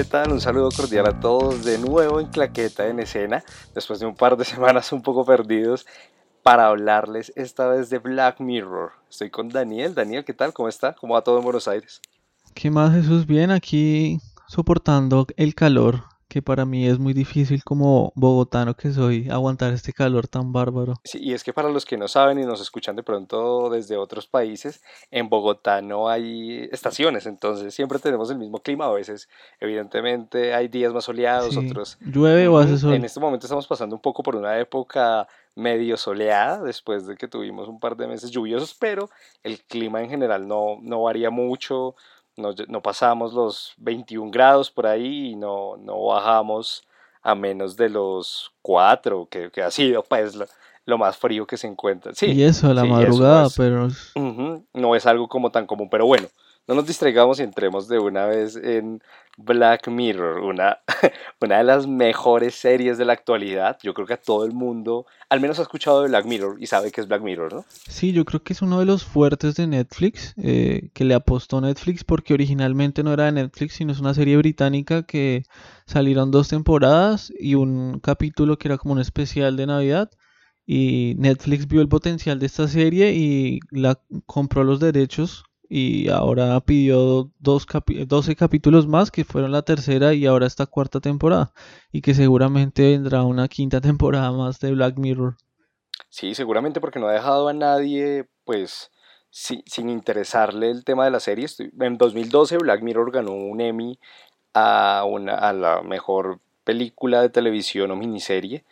¿qué tal? Un saludo cordial a todos de nuevo en Claqueta en escena, después de un par de semanas un poco perdidos, para hablarles esta vez de Black Mirror. Estoy con Daniel. Daniel, ¿qué tal? ¿Cómo está? ¿Cómo va todo en Buenos Aires? ¿Qué más, Jesús? Bien, aquí soportando el calor que para mí es muy difícil como bogotano que soy aguantar este calor tan bárbaro. Sí, y es que para los que no saben y nos escuchan de pronto desde otros países, en Bogotá no hay estaciones, entonces siempre tenemos el mismo clima. A veces, evidentemente, hay días más soleados, otros. Llueve o hace sol. En este momento estamos pasando un poco por una época medio soleada después de que tuvimos un par de meses lluviosos, pero el clima en general no, no varía mucho no, pasamos los 21 grados por ahí y no, no bajamos a menos de los 4, que, que ha sido pues lo, más frío que se encuentra. Sí, y eso, a la madrugada, pero... no es algo como tan común, pero bueno, no nos distraigamos y entremos de una vez en Black Mirror, una, una de las mejores series de la actualidad. Yo creo que a todo el mundo, al menos ha escuchado de Black Mirror y sabe que es Black Mirror, ¿no? Sí, yo creo que es uno de los fuertes de Netflix, eh, que le apostó Netflix porque originalmente no era de Netflix, sino es una serie británica que salieron dos temporadas y un capítulo que era como un especial de Navidad y Netflix vio el potencial de esta serie y la compró los derechos y ahora pidió dos 12 capítulos más que fueron la tercera y ahora esta cuarta temporada y que seguramente vendrá una quinta temporada más de Black Mirror. Sí, seguramente porque no ha dejado a nadie pues sin interesarle el tema de la serie. En 2012 Black Mirror ganó un Emmy a, una, a la mejor película de televisión o miniserie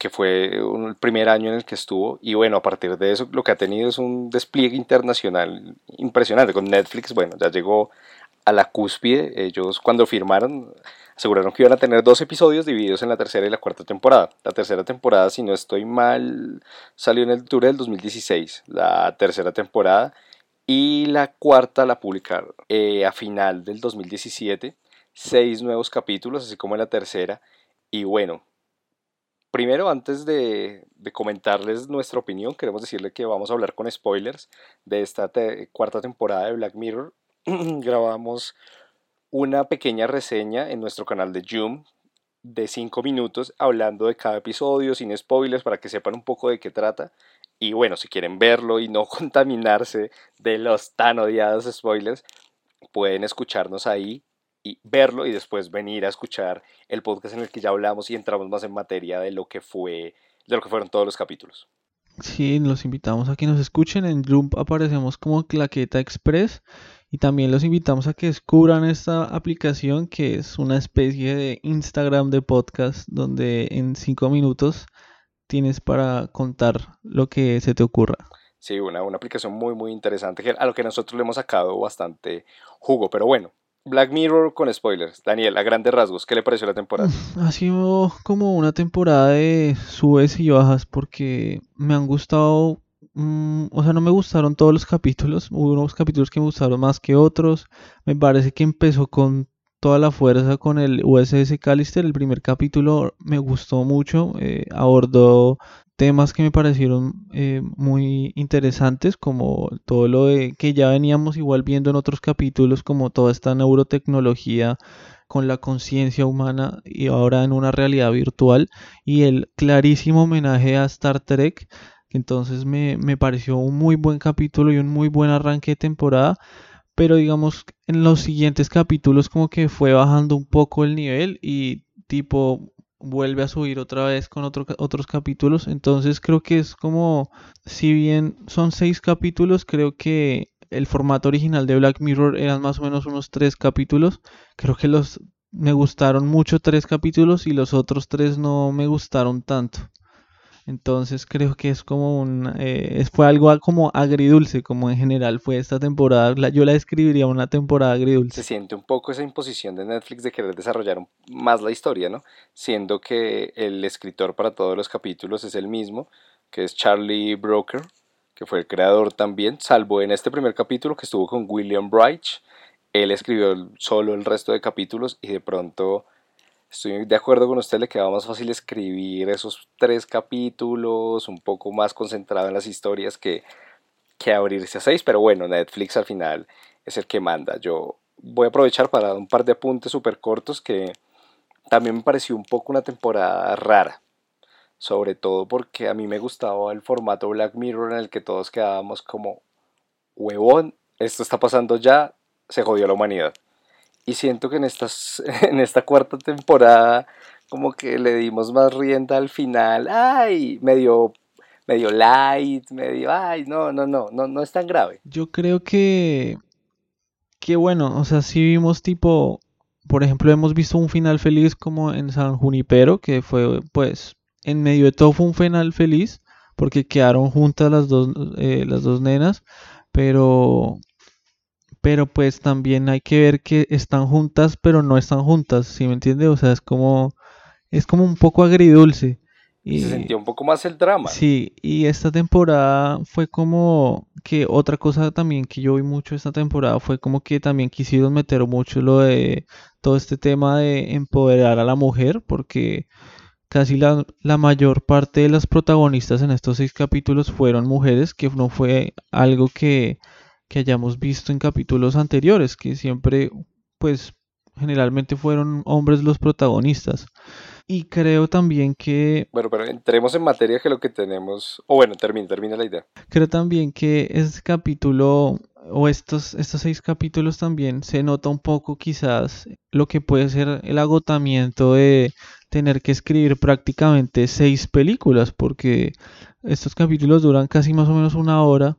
que fue el primer año en el que estuvo. Y bueno, a partir de eso lo que ha tenido es un despliegue internacional impresionante. Con Netflix, bueno, ya llegó a la cúspide. Ellos cuando firmaron aseguraron que iban a tener dos episodios divididos en la tercera y la cuarta temporada. La tercera temporada, si no estoy mal, salió en el tour del 2016. La tercera temporada. Y la cuarta la publicaron eh, a final del 2017. Seis nuevos capítulos, así como en la tercera. Y bueno, Primero, antes de, comentarles nuestra opinión, queremos decirle que vamos a hablar con spoilers de esta cuarta temporada de Black Mirror. Grabamos una pequeña reseña en nuestro canal de Zoom de 5 minutos hablando de cada episodio sin spoilers para que sepan un poco de qué trata. Y bueno, si quieren verlo y no contaminarse de los tan odiados spoilers, pueden escucharnos ahí y verlo y después venir a escuchar el podcast en el que ya hablamos y entramos más en materia de lo que fue de lo que fueron todos los capítulos. Sí, los invitamos a que nos escuchen. En Jump aparecemos como Claqueta Express y también los invitamos a que descubran esta aplicación que es una especie de Instagram de podcast donde en cinco minutos tienes para contar lo que se te ocurra. Sí, una, una aplicación muy muy interesante a lo que nosotros le hemos sacado bastante jugo, pero bueno, Black Mirror con spoilers. Daniel, a grandes rasgos, ¿qué le pareció la temporada? Ha sido como una temporada de subes y bajas porque me han gustado, mm, o sea, no me gustaron todos los capítulos, hubo unos capítulos que me gustaron más que otros. Me parece que empezó con toda la fuerza con el USS Callister. El primer capítulo me gustó mucho, eh, abordó temas que me parecieron eh, muy interesantes, como todo lo de que ya veníamos igual viendo en otros capítulos, como toda esta neurotecnología con la conciencia humana y ahora en una realidad virtual y el clarísimo homenaje a Star Trek. Entonces me, me pareció un muy buen capítulo y un muy buen arranque de temporada pero digamos en los siguientes capítulos como que fue bajando un poco el nivel y tipo vuelve a subir otra vez con otros capítulos. Entonces creo que es como, si bien son seis capítulos, creo que el formato original de Black Mirror eran más o menos unos tres capítulos. Creo que los me gustaron mucho tres capítulos y los otros tres no me gustaron tanto. Entonces creo que es como un... Eh, fue algo como agridulce, como en general fue esta temporada. yo la describiría una temporada agridulce. Se siente un poco esa imposición de Netflix de querer desarrollar más la historia, ¿no? Siendo que el escritor para todos los capítulos es el mismo, que es Charlie Broker, que fue el creador también, salvo en este primer capítulo que estuvo con William Bright. Él escribió solo el resto de capítulos y de pronto Estoy de acuerdo con usted, le quedaba más fácil escribir esos tres capítulos, un poco más concentrado en las historias que, que abrirse a seis, pero bueno, Netflix al final es el que manda. Yo voy a aprovechar para dar un par de apuntes súper cortos que también me pareció un poco una temporada rara. Sobre todo porque a mí me gustaba el formato Black Mirror en el que todos quedábamos como, huevón, esto está pasando ya, se jodió la humanidad. Y siento que en, estas, en esta cuarta temporada como que le dimos más rienda al final. Ay, medio medio light, medio, ay, no, no, no, no, no es tan grave. Yo creo que, que bueno, o sea, si vimos tipo, por ejemplo, hemos visto un final feliz como en San Junipero, que fue, pues, en medio de todo fue un final feliz, porque quedaron juntas las dos, eh, las dos nenas, pero, pero pues también hay que ver que están juntas, pero no están juntas, ¿sí me entiende? O sea, es como, es como un poco agridulce. Y, se sentía un poco más el drama. Sí, y esta temporada fue como que otra cosa también que yo vi mucho esta temporada fue como que también quisieron meter mucho lo de todo este tema de empoderar a la mujer, porque casi la, la mayor parte de las protagonistas en estos seis capítulos fueron mujeres, que no fue algo que, que hayamos visto en capítulos anteriores, que siempre, pues, generalmente fueron hombres los protagonistas. Y creo también que... Bueno, pero entremos en materia que lo que tenemos... O bueno, termina, termina la idea. Creo también que este capítulo o estos, estos seis capítulos también se nota un poco quizás lo que puede ser el agotamiento de tener que escribir prácticamente seis películas porque estos capítulos duran casi más o menos una hora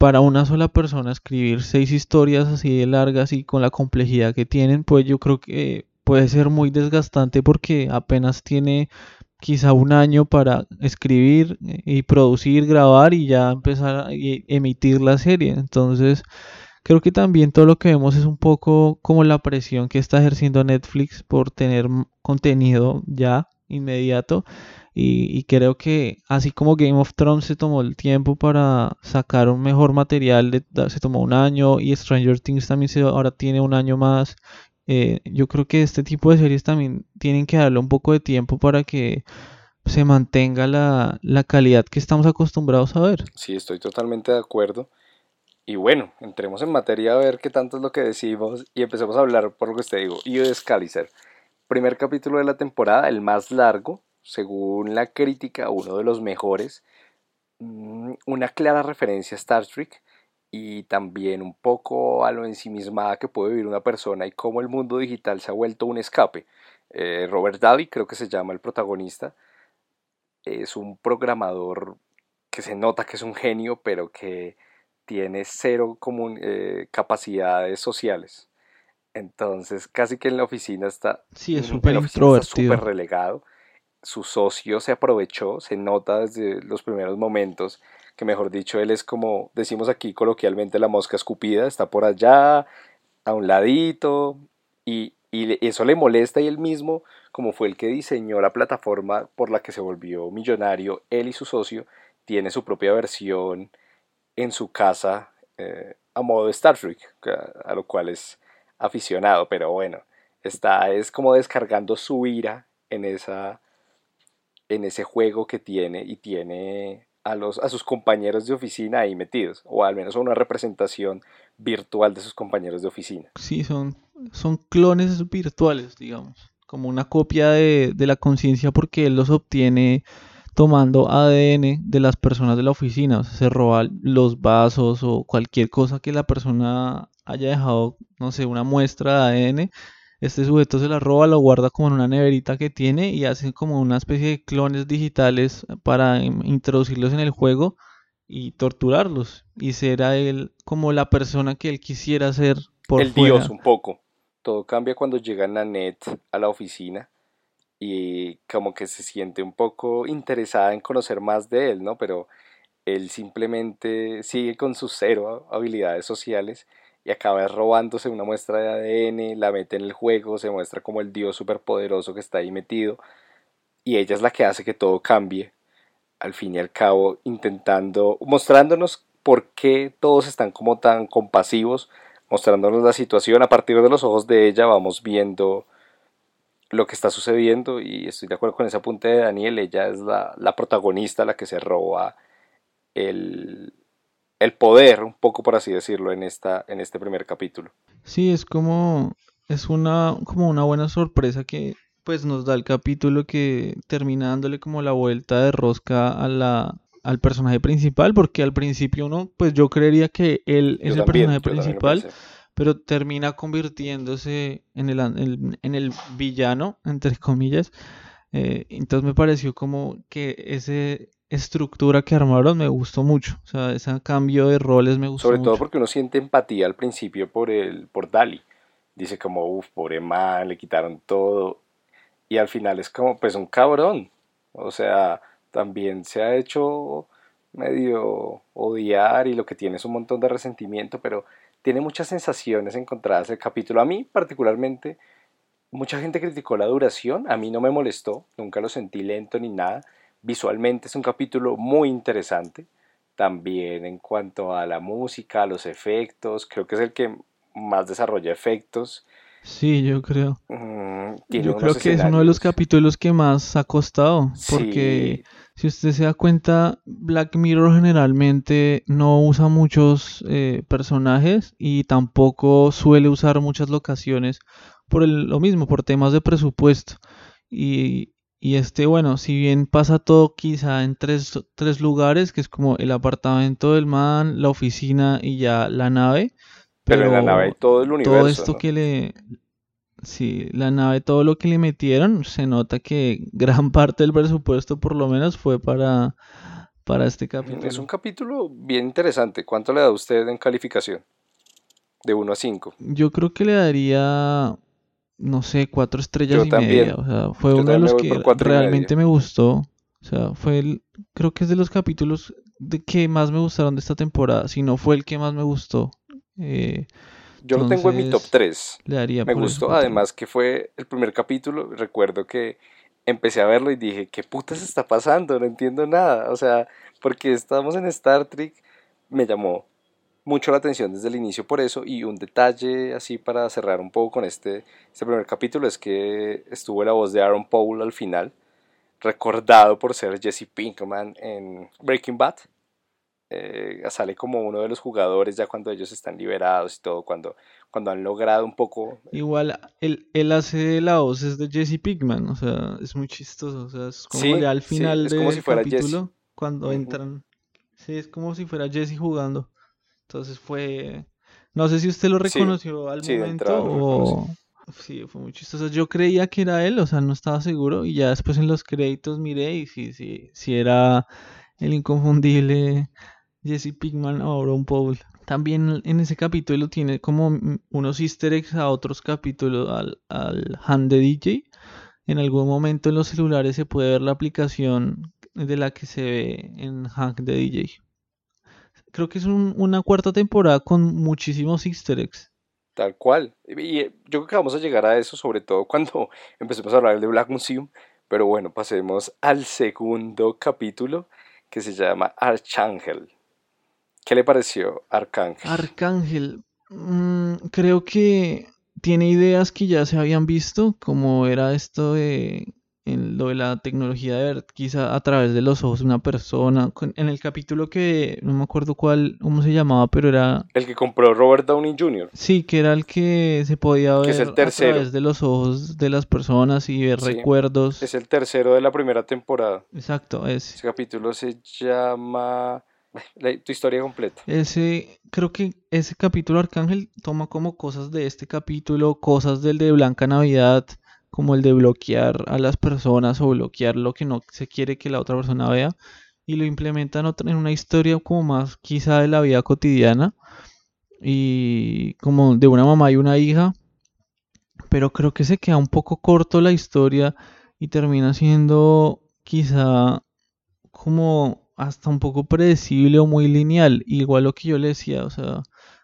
para una sola persona escribir seis historias así de largas y con la complejidad que tienen pues yo creo que puede ser muy desgastante porque apenas tiene quizá un año para escribir y producir, grabar y ya empezar a emitir la serie. Entonces, creo que también todo lo que vemos es un poco como la presión que está ejerciendo Netflix por tener contenido ya inmediato. Y, creo que así como Game of Thrones se tomó el tiempo para sacar un mejor material, se tomó un año y Stranger Things también se, ahora tiene un año más eh, yo creo que este tipo de series también tienen que darle un poco de tiempo para que se mantenga la, calidad que estamos acostumbrados a ver. Sí, estoy totalmente de acuerdo. Y bueno, entremos en materia a ver qué tanto es lo que decimos y empecemos a hablar por lo que usted digo. Y de Scalizer. Primer capítulo de la temporada, el más largo, según la crítica, uno de los mejores. Mm, una clara referencia a Star Trek y también un poco a lo ensimismada que puede vivir una persona y cómo el mundo digital se ha vuelto un escape. Eh, Robert Daly, creo que se llama el protagonista, es un programador que se nota que es un genio, pero que tiene cero eh, capacidades sociales. Entonces, casi que en la oficina está sí, es súper introvertido. relegado. Su socio se aprovechó, se nota desde los primeros momentos que mejor dicho, él es como decimos aquí coloquialmente la mosca escupida, está por allá, a un ladito, y, eso le molesta y él mismo, como fue el que diseñó la plataforma por la que se volvió millonario, él y su socio, tiene su propia versión en su casa eh, a modo de Star Trek, a, lo cual es aficionado, pero bueno, está es como descargando su ira en esa en ese juego que tiene y tiene a, los, a sus compañeros de oficina ahí metidos, o al menos una representación virtual de sus compañeros de oficina. Sí, son, son clones virtuales, digamos, como una copia de, de la conciencia porque él los obtiene tomando ADN de las personas de la oficina, se roba los vasos o cualquier cosa que la persona haya dejado, no sé, una muestra de ADN este sujeto se la roba, lo guarda como en una neverita que tiene y hace como una especie de clones digitales para introducirlos en el juego y torturarlos y será él como la persona que él quisiera ser por el dios un poco. Todo cambia cuando llega Nanette a la oficina y como que se siente un poco interesada en conocer más de él no pero él simplemente sigue con sus cero habilidades sociales y acaba robándose una muestra de ADN, la mete en el juego, se muestra como el dios superpoderoso que está ahí metido y ella es la que hace que todo cambie al fin y al cabo intentando mostrándonos por qué todos están como tan compasivos mostrándonos la situación. A partir de los ojos de ella vamos viendo lo que está sucediendo y estoy de acuerdo con ese apunte de Daniel ella es la, la protagonista la que se roba el, el poder, un poco por así decirlo, en, esta, en este primer capítulo. Sí, es como, es una, como una buena sorpresa que pues nos da el capítulo que termina dándole como la vuelta de rosca a la, al personaje principal, porque al principio uno, pues yo creería que él es el personaje principal, pero termina convirtiéndose en el, en el villano, entre comillas. Eh, entonces me pareció como que esa estructura que armaron me gustó mucho. O sea, ese cambio de roles me gustó Sobre todo porque uno siente empatía al principio por el, por Dali. Dice como, uff, pobre man, le quitaron todo. Y al final es como, pues un cabrón. O sea, también se ha hecho medio odiar y lo que tiene es un montón de resentimiento, pero tiene muchas sensaciones encontradas el capítulo. A mí particularmente, mucha gente criticó la duración, a mí no me molestó, nunca lo sentí lento ni nada. Visualmente es un capítulo muy interesante, también en cuanto a la música, a los efectos, creo que es el que más desarrolla efectos. Sí, yo creo. Mm, yo creo que es uno de los capítulos que más ha costado, porque si usted se da cuenta, Black Mirror generalmente no usa muchos eh, personajes y tampoco suele usar muchas locaciones por lo mismo, por temas de presupuesto. Y, y este, bueno, si bien pasa todo quizá en tres, tres lugares, que es como el apartamento del man, la oficina y ya la nave, pero, en la nave todo el universo. Todo esto que le. Sí, la nave, todo lo que le metieron, se nota que gran parte del presupuesto, por lo menos, fue para, para este capítulo. Es un capítulo bien interesante. ¿Cuánto le da usted en calificación? De 1 a 5. Yo creo que le daría, no sé, cuatro estrellas y media. O sea, fue uno de los que realmente me gustó. O sea, fue el, creo que es de los capítulos de que más me gustaron de esta temporada. Si no fue el que más me gustó. Eh, Yo lo tengo en mi top 3. me gustó, además que fue el primer capítulo. Recuerdo que empecé a verlo y dije, ¿qué putas está pasando? No entiendo nada. O sea, porque estamos en Star Trek, me llamó mucho la atención desde el inicio por eso. Y un detalle así para cerrar un poco con este, este primer capítulo es que estuvo la voz de Aaron Paul al final, recordado por ser Jesse Pinkman en Breaking Bad. Eh, sale como uno de los jugadores ya cuando ellos están liberados y todo, cuando, cuando han logrado un poco... Igual, él, él hace la voz es de Jesse Pigman, o sea, es muy chistoso, o sea, es como ya al final del capítulo, cuando entran, sí, es como si fuera Jesse jugando, entonces fue, no sé si usted lo reconoció al momento o... Sí, fue muy chistoso. Yo creía que era él, o sea, no estaba seguro. Y ya después en los créditos miré y sí, sí, sí era el inconfundible Jesse Pinkman o Ron Paul. También en ese capítulo tiene como unos easter eggs a otros capítulos al, al hand de DJ. En algún momento en los celulares se puede ver la aplicación de la que se ve en Hank de DJ. Creo que es una cuarta temporada con muchísimos easter eggs. Tal cual. Y eh, yo creo que vamos a llegar a eso, sobre todo cuando empecemos a hablar de Black Museum. Pero bueno, pasemos al segundo capítulo que se llama Arcángel. ¿Qué le pareció Arcángel? Arcángel, mm, creo que tiene ideas que ya se habían visto, como era esto de en lo de la tecnología de ver quizá a través de los ojos de una persona. En el capítulo que no me acuerdo cuál, cómo se llamaba, pero era... El que compró Robert Downey Jr. Sí, que era el que se podía ver a través de los ojos de las personas y ver recuerdos. Es el tercero de la primera temporada. Exacto, ese. Ese capítulo se llama... tu historia completa. Ese, creo que ese capítulo Arcángel toma como cosas de este capítulo, cosas del de Blanca Navidad, como el de bloquear a las personas o bloquear lo que no se quiere que la otra persona vea y lo implementan en una historia como más quizá de la vida cotidiana y como de una mamá y una hija pero creo que se queda un poco corto la historia y termina siendo quizá como hasta un poco predecible o muy lineal igual lo que yo le decía o sea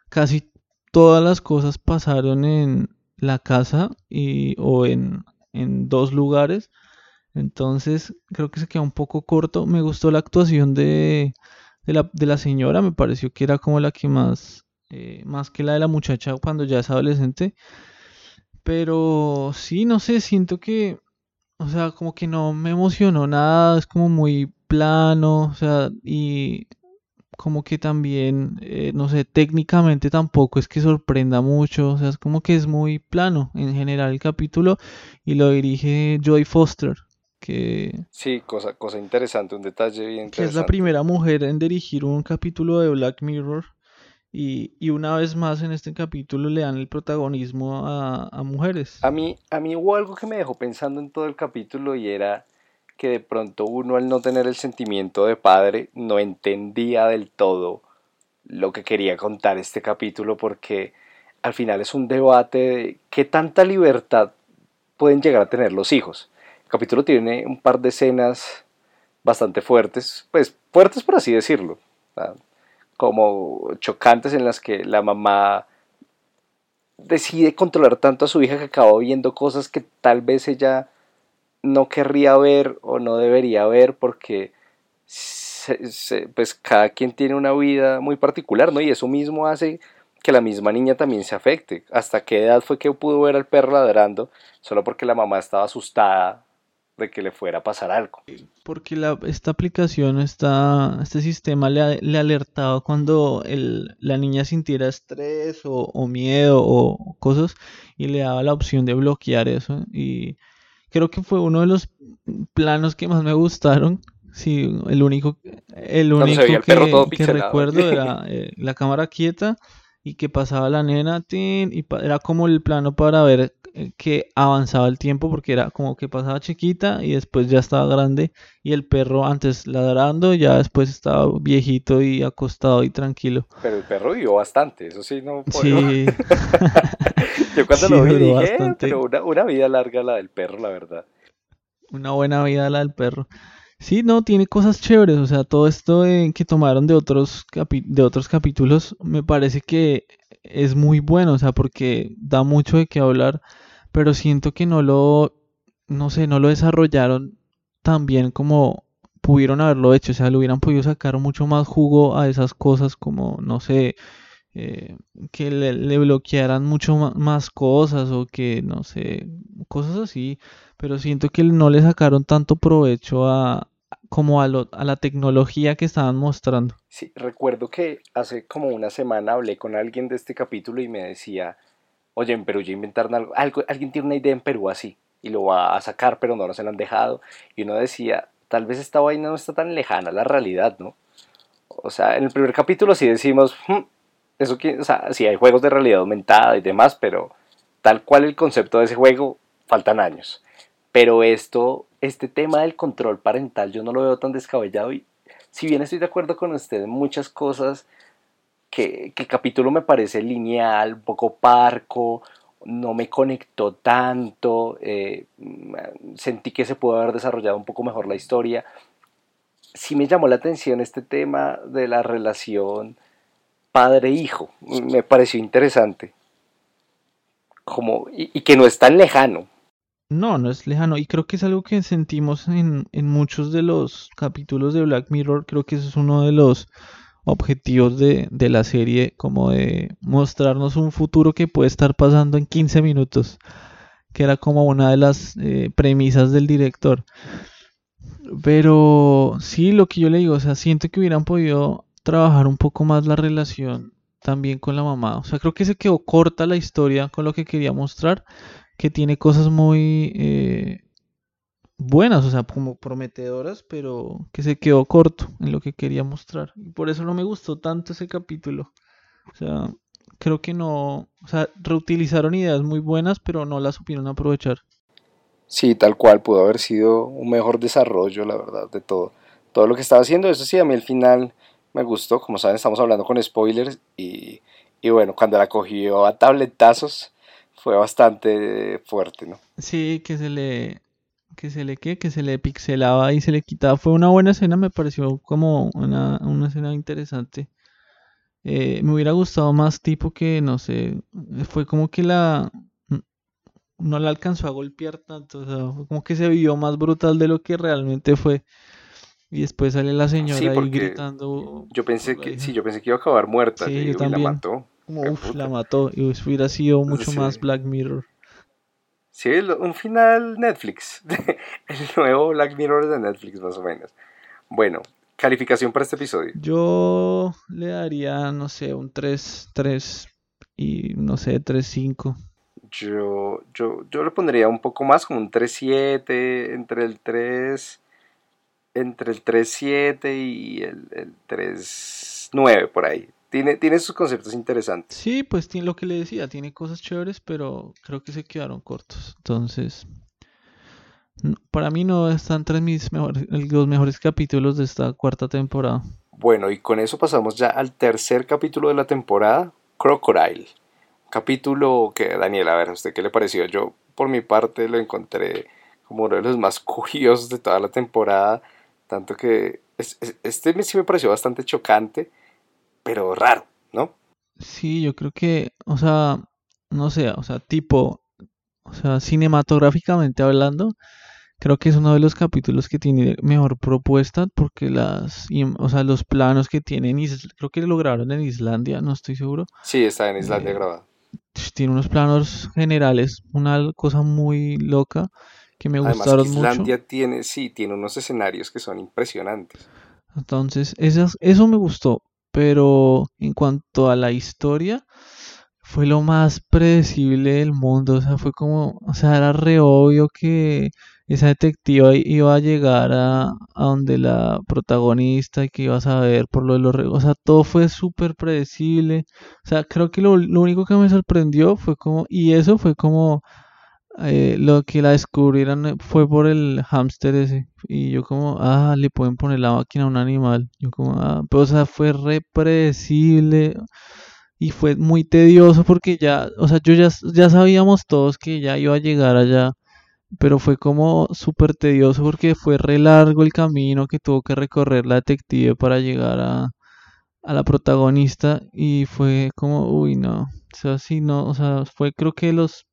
casi todas las cosas pasaron en la casa y, o en, en dos lugares. Entonces creo que se queda un poco corto. Me gustó la actuación de, de, la, de la señora, me pareció que era como la que más, eh, más que la de la muchacha cuando ya es adolescente. Pero sí, no sé, siento que, o sea, como que no me emocionó nada, es como muy plano, o sea, y como que también, eh, no sé, técnicamente tampoco es que sorprenda mucho, o sea, es como que es muy plano en general el capítulo y lo dirige Joy Foster, que... Sí, cosa, cosa interesante, un detalle bien Que es la primera mujer en dirigir un capítulo de Black Mirror y, y una vez más en este capítulo le dan el protagonismo a, a mujeres. A mí, a mí hubo algo que me dejó pensando en todo el capítulo y era que de pronto uno al no tener el sentimiento de padre no entendía del todo lo que quería contar este capítulo porque al final es un debate de qué tanta libertad pueden llegar a tener los hijos. El capítulo tiene un par de escenas bastante fuertes, pues fuertes por así decirlo, como chocantes en las que la mamá decide controlar tanto a su hija que acaba viendo cosas que tal vez ella no querría ver o no debería ver porque pues cada quien tiene una vida muy particular, ¿no? Y eso mismo hace que la misma niña también se afecte. ¿Hasta qué edad fue que pudo ver al perro ladrando solo porque la mamá estaba asustada de que le fuera a pasar algo? Porque la, esta aplicación, está, este sistema le, le alertaba cuando el, la niña sintiera estrés o, o miedo o cosas y le daba la opción de bloquear eso y creo que fue uno de los planos que más me gustaron. Sí, el único, el único que, recuerdo era eh, la cámara quieta y que pasaba la nena y era como el plano para ver que avanzaba el tiempo porque era como que pasaba chiquita y después ya estaba grande y el perro antes ladrando ya después estaba viejito y acostado y tranquilo. Pero el perro vivió bastante, eso sí no Sí. Yo cuando lo vi dije, pero una, una vida larga la del perro, la verdad. Una buena vida la del perro. Sí, no, tiene cosas chéveres, o sea, todo esto que tomaron de otros, de otros capítulos me parece que es muy bueno, o sea, porque da mucho de qué hablar, pero siento que no lo, no sé, no lo desarrollaron tan bien como pudieron haberlo hecho, o sea, le hubieran podido sacar mucho más jugo a esas cosas como, no sé, eh, que le, le, bloquearan mucho más cosas o que, no sé, cosas así, pero siento que no le sacaron tanto provecho a como a, lo, a la tecnología que estaban mostrando. Sí, recuerdo que hace como una semana hablé con alguien de este capítulo y me decía, oye, en Perú ya inventaron algo, alguien tiene una idea en Perú así y lo va a sacar, pero no, no se lo han dejado. Y uno decía, tal vez esta vaina no está tan lejana la realidad, ¿no? O sea, en el primer capítulo sí decimos, hmm, eso que, o sea, sí hay juegos de realidad aumentada y demás, pero tal cual el concepto de ese juego, faltan años. Pero esto, este tema del control parental, yo no lo veo tan descabellado y si bien estoy de acuerdo con usted en muchas cosas, que, el capítulo me parece lineal, un poco parco, no me conectó tanto, eh, sentí que se pudo haber desarrollado un poco mejor la historia. Sí me llamó la atención este tema de la relación padre-hijo, me pareció interesante. Como, y, que no es tan lejano. No, no es lejano. Y creo que es algo que sentimos en, en muchos de los capítulos de Black Mirror. Creo que ese es uno de los objetivos de, de, la serie, como de mostrarnos un futuro que puede estar pasando en 15 minutos, que era como una de las eh, premisas del director. Pero sí, lo que yo le digo, o sea, siento que hubieran podido trabajar un poco más la relación también con la mamá. O sea, creo que se quedó corta la historia con lo que quería mostrar, que tiene cosas muy eh, buenas, o sea, como prometedoras, pero que se quedó corto en lo que quería mostrar. Y por eso no me gustó tanto ese capítulo. O sea, creo que no, o sea, reutilizaron ideas muy buenas, pero no las supieron aprovechar. Sí, tal cual, pudo haber sido un mejor desarrollo, la verdad, de todo. Todo lo que estaba haciendo, eso sí, a mí al final me gustó. Como saben, estamos hablando con spoilers y, y bueno, cuando la cogió a tabletazos fue bastante fuerte, ¿no? Sí, que se le que se le que, que se le pixelaba y se le quitaba. Fue una buena escena, me pareció como una, una escena interesante. Eh, me hubiera gustado más tipo que, no sé, fue como que la no la alcanzó a golpear tanto, o sea, fue como que se vio más brutal de lo que realmente fue. Y después sale la señora ahí gritando. Yo pensé que, sí, yo pensé que iba a acabar muerta. y la mató. la mató. Y hubiera sido mucho más Black Mirror. Sí, un final Netflix. El nuevo Black Mirror de Netflix, más o menos. Bueno, Calificación para este episodio. Yo le daría, no sé, un 3, 3 y no sé, 3, 5. Yo, yo, yo le pondría un poco más, como un 3-7, entre el 3, entre el 3-7 y el, el 3-9 por ahí. Tiene, tiene sus conceptos interesantes. Sí, pues tiene lo que le decía, tiene cosas chéveres, pero creo que se quedaron cortos. Entonces, para mí no están entre mis mejores, los mejores capítulos de esta cuarta temporada. Bueno, y con eso pasamos ya al tercer capítulo de la temporada, Crocodile. Capítulo que, Daniel, a ver, ¿a usted qué le pareció? Yo, por mi parte, lo encontré como uno de los más curiosos de toda la temporada. Tanto que este sí me pareció bastante chocante, pero raro, ¿no? Sí, yo creo que, o sea, no sé, o sea, tipo, o sea, cinematográficamente hablando, Creo que es uno de los capítulos que tiene mejor propuesta porque las, o sea, los planos que tienen, creo que lo grabaron en Islandia, no estoy seguro. Sí, está en Islandia eh, grabado. Tiene unos planos generales, una cosa muy loca que me Además, gustaron Islandia tiene, sí, tiene unos escenarios que son impresionantes. Entonces, esas, eso me gustó, pero en cuanto a la historia, fue lo más predecible del mundo, o sea, fue como, o sea, era re obvio que esa detectiva iba a llegar a, donde la protagonista y que iba a saber por lo de los... O sea, todo fue súper predecible. O sea, creo que lo, único que me sorprendió fue como... Y eso fue como... Eh, lo que la descubrieron eh, fue por el hámster ese. Y yo como, ah, le pueden poner la máquina a un animal. Yo como, ah, pero o sea, fue re predecible. Y fue muy tedioso porque ya, o sea, yo ya, ya sabíamos todos que ya iba a llegar allá pero fue como súper tedioso porque fue re largo el camino que tuvo que recorrer la detective para llegar a, a la protagonista y fue como, uy, no, o sea, sí, no, o sea, fue creo que los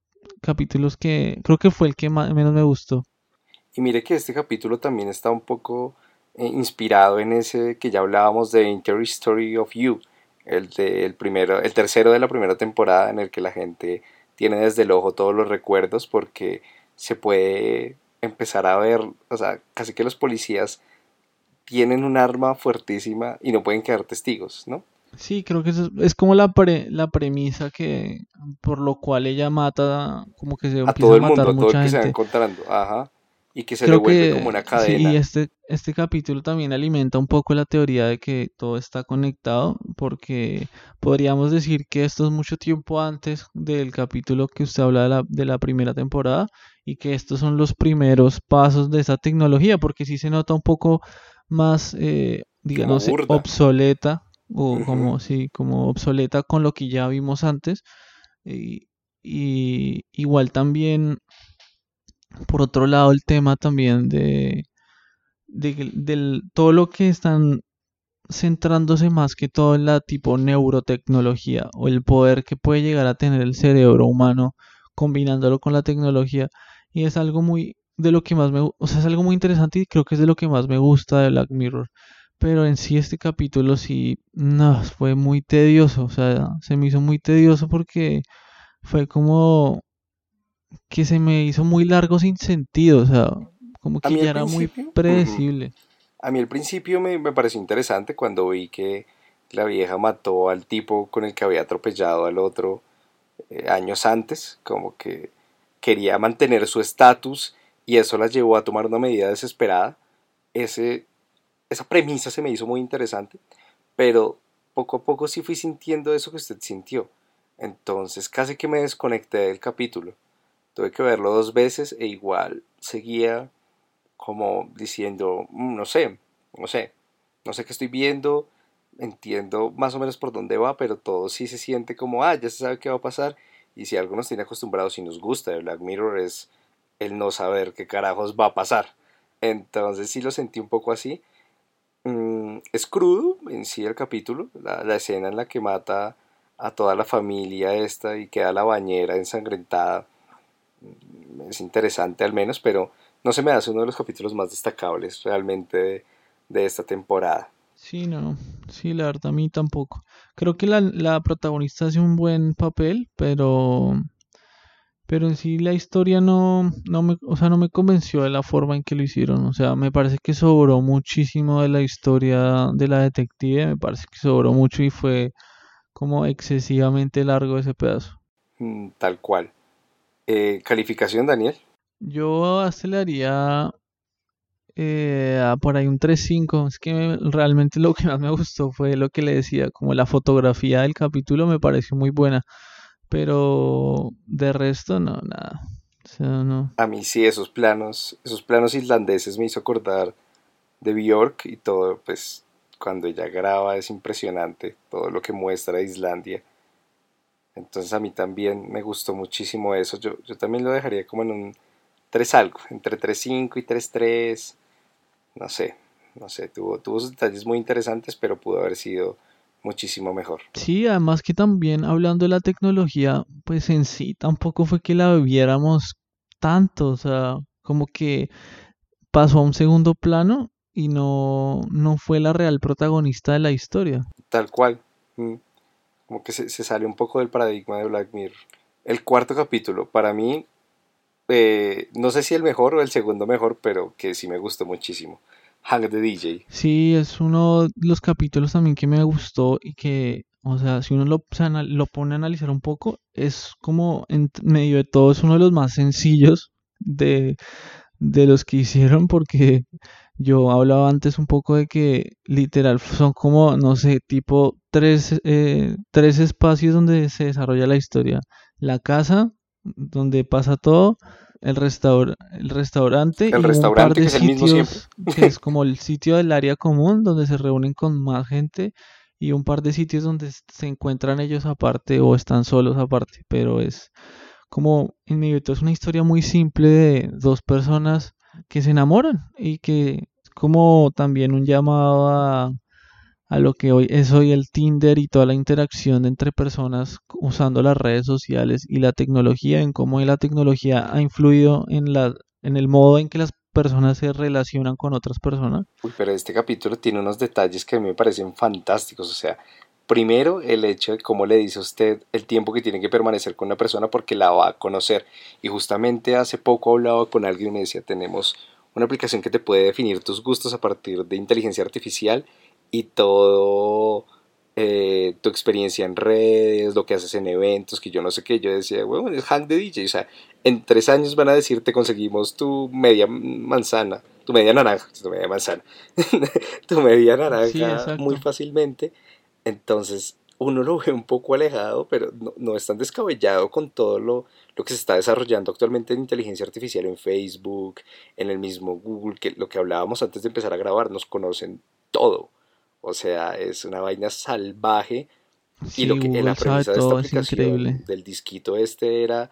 capítulos que, creo que fue el que menos me gustó. Y mire que este capítulo también está un poco eh, inspirado en ese que ya hablábamos de Inter Story of You, el, de, el, primero, el tercero de la primera temporada en el que la gente tiene desde el ojo todos los recuerdos porque se puede empezar a ver, o sea, casi que los policías tienen un arma fuertísima y no pueden quedar testigos, ¿no? Sí, creo que eso es como la, pre, la premisa que por lo cual ella mata, como que se a todo el mundo, a todo el que se va encontrando, ajá y que se le vuelve como una cadena. Sí, y este, este capítulo también alimenta un poco la teoría de que todo está conectado, porque podríamos decir que esto es mucho tiempo antes del capítulo que usted habla de la, de la primera temporada y que estos son los primeros pasos de esa tecnología, porque sí se nota un poco más, eh, digamos, obsoleta, o como, sí, como obsoleta con lo que ya vimos antes. Y, y igual también por otro lado, el tema también de, de, todo lo que están centrándose más que todo en la tipo neurotecnología o el poder que puede llegar a tener el cerebro humano combinándolo con la tecnología y es algo muy de lo que más me o sea es algo muy interesante y creo que es de lo que más me gusta de Black Mirror pero en sí este capítulo sí no fue muy tedioso o sea se me hizo muy tedioso porque fue como que se me hizo muy largo sin sentido, o sea, como que ya era muy predecible. A mí al principio me, pareció interesante cuando vi que la vieja mató al tipo con el que había atropellado al otro eh, años antes, como que quería mantener su estatus y eso la llevó a tomar una medida desesperada. Ese, esa premisa se me hizo muy interesante, pero poco a poco sí fui sintiendo eso que usted sintió. Entonces casi que me desconecté del capítulo. Tuve que verlo dos veces e igual seguía como diciendo, mm, no sé, no sé, no sé qué estoy viendo, entiendo más o menos por dónde va, pero todo sí se siente como, ah, ya se sabe qué va a pasar. Y si algo nos tiene acostumbrados y nos gusta de Black Mirror es el no saber qué carajos va a pasar. Entonces sí lo sentí un poco así. Mm, es crudo en sí el capítulo, la, la, escena en la que mata a toda la familia esta y queda la bañera ensangrentada es interesante al menos, pero no se me hace uno de los capítulos más destacables realmente de, esta temporada. Sí, no, sí, la verdad a mí tampoco. Creo que la, la, protagonista hace un buen papel, pero pero en sí la historia no, no me, o sea, no me convenció de la forma en que lo hicieron. O sea, me parece que sobró muchísimo de la historia de la detective, me parece que sobró mucho y fue como excesivamente largo ese pedazo. Mm, tal cual. Eh, ¿Calificación, Daniel? Yo aceleraría eh, por ahí un 3.5. Es que realmente lo que más me gustó fue lo que le decía, como la fotografía del capítulo me pareció muy buena. Pero de resto, no, nada. O sea, no. A mí sí, esos planos, esos planos islandeses me hizo acordar de Bjork y todo, pues cuando ella graba es impresionante todo lo que muestra de Islandia. Entonces a mí también me gustó muchísimo eso. Yo, yo también lo dejaría como en un 3 algo, entre 3.5 y 3.3. No sé, no sé, tuvo, tuvo sus detalles muy interesantes, pero pudo haber sido muchísimo mejor. Sí, además que también hablando de la tecnología, pues en sí tampoco fue que la viéramos tanto, o sea, como que pasó a un segundo plano y no, no fue la real protagonista de la historia. Tal cual. Mm. Como que se, se sale un poco del paradigma de Black Mirror. El cuarto capítulo, para mí, eh, no sé si el mejor o el segundo mejor, pero que sí me gustó muchísimo. Hank the DJ. Sí, es uno de los capítulos también que me gustó y que, o sea, si uno lo, lo pone a analizar un poco, es como en medio de todo, es uno de los más sencillos de, de los que hicieron porque yo hablaba antes un poco de que literal son como, no sé, tipo tres, eh, tres espacios donde se desarrolla la historia. La casa, donde pasa todo, el, restaur el restaurante el restaurante que es el mismo siempre. que es como el sitio del área común donde se reúnen con más gente y un par de sitios donde se encuentran ellos aparte o están solos aparte, pero es como en de todo es una historia muy simple de dos personas que se enamoran y que es como también un llamado a, a lo que hoy es hoy el Tinder y toda la interacción entre personas usando las redes sociales y la tecnología, en cómo la tecnología ha influido en, la, en el modo en que las personas se relacionan con otras personas. Uy, pero este capítulo tiene unos detalles que a mí me parecen fantásticos, o sea, primero el hecho de cómo le dice a usted el tiempo que tiene que permanecer con una persona porque la va a conocer. Y justamente hace poco hablaba con alguien y me decía, tenemos una aplicación que te puede definir tus gustos a partir de inteligencia artificial y todo eh, tu experiencia en redes, lo que haces en eventos, que yo no sé qué, yo decía, bueno, es Hank de DJ, o sea, en tres años van a decirte conseguimos tu media manzana, tu media naranja, tu media manzana, tu media naranja muy fácilmente, entonces uno lo ve un poco alejado, pero no, no es tan descabellado con todo lo, lo, que se está desarrollando actualmente en inteligencia artificial en Facebook, en el mismo Google, que lo que hablábamos antes de empezar a grabar, nos conocen todo. O sea, es una vaina salvaje. y lo que en la premisa de esta aplicación del disquito este era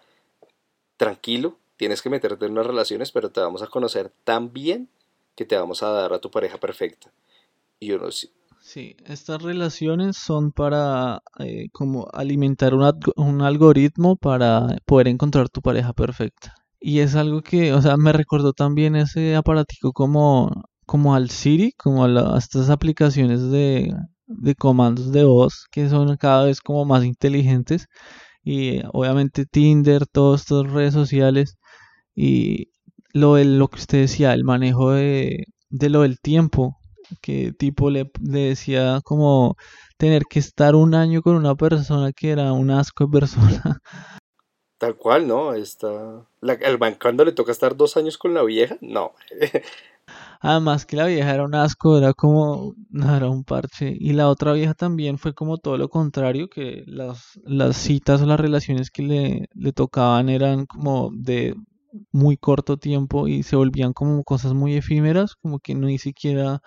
tranquilo, tienes que meterte en unas relaciones, pero te vamos a conocer tan bien que te vamos a dar a tu pareja perfecta. Y uno sí. Sí, estas relaciones son para eh, como alimentar un, un algoritmo para poder encontrar tu pareja perfecta. Y es algo que, o sea, me recordó también ese aparatico como como al Siri, como a, estas aplicaciones de, comandos de voz que son cada vez como más inteligentes y obviamente Tinder, todas estas redes sociales y lo, lo que usted decía, el manejo de, lo del tiempo, que tipo le, decía como tener que estar un año con una persona que era un asco de persona. Tal cual, ¿no? Está... La, el bancando le toca estar dos años con la vieja, no. Además que la vieja era un asco, era como, era un parche. Y la otra vieja también fue como todo lo contrario, que las, las citas o las relaciones que le, le tocaban eran como de muy corto tiempo y se volvían como cosas muy efímeras, como que ni siquiera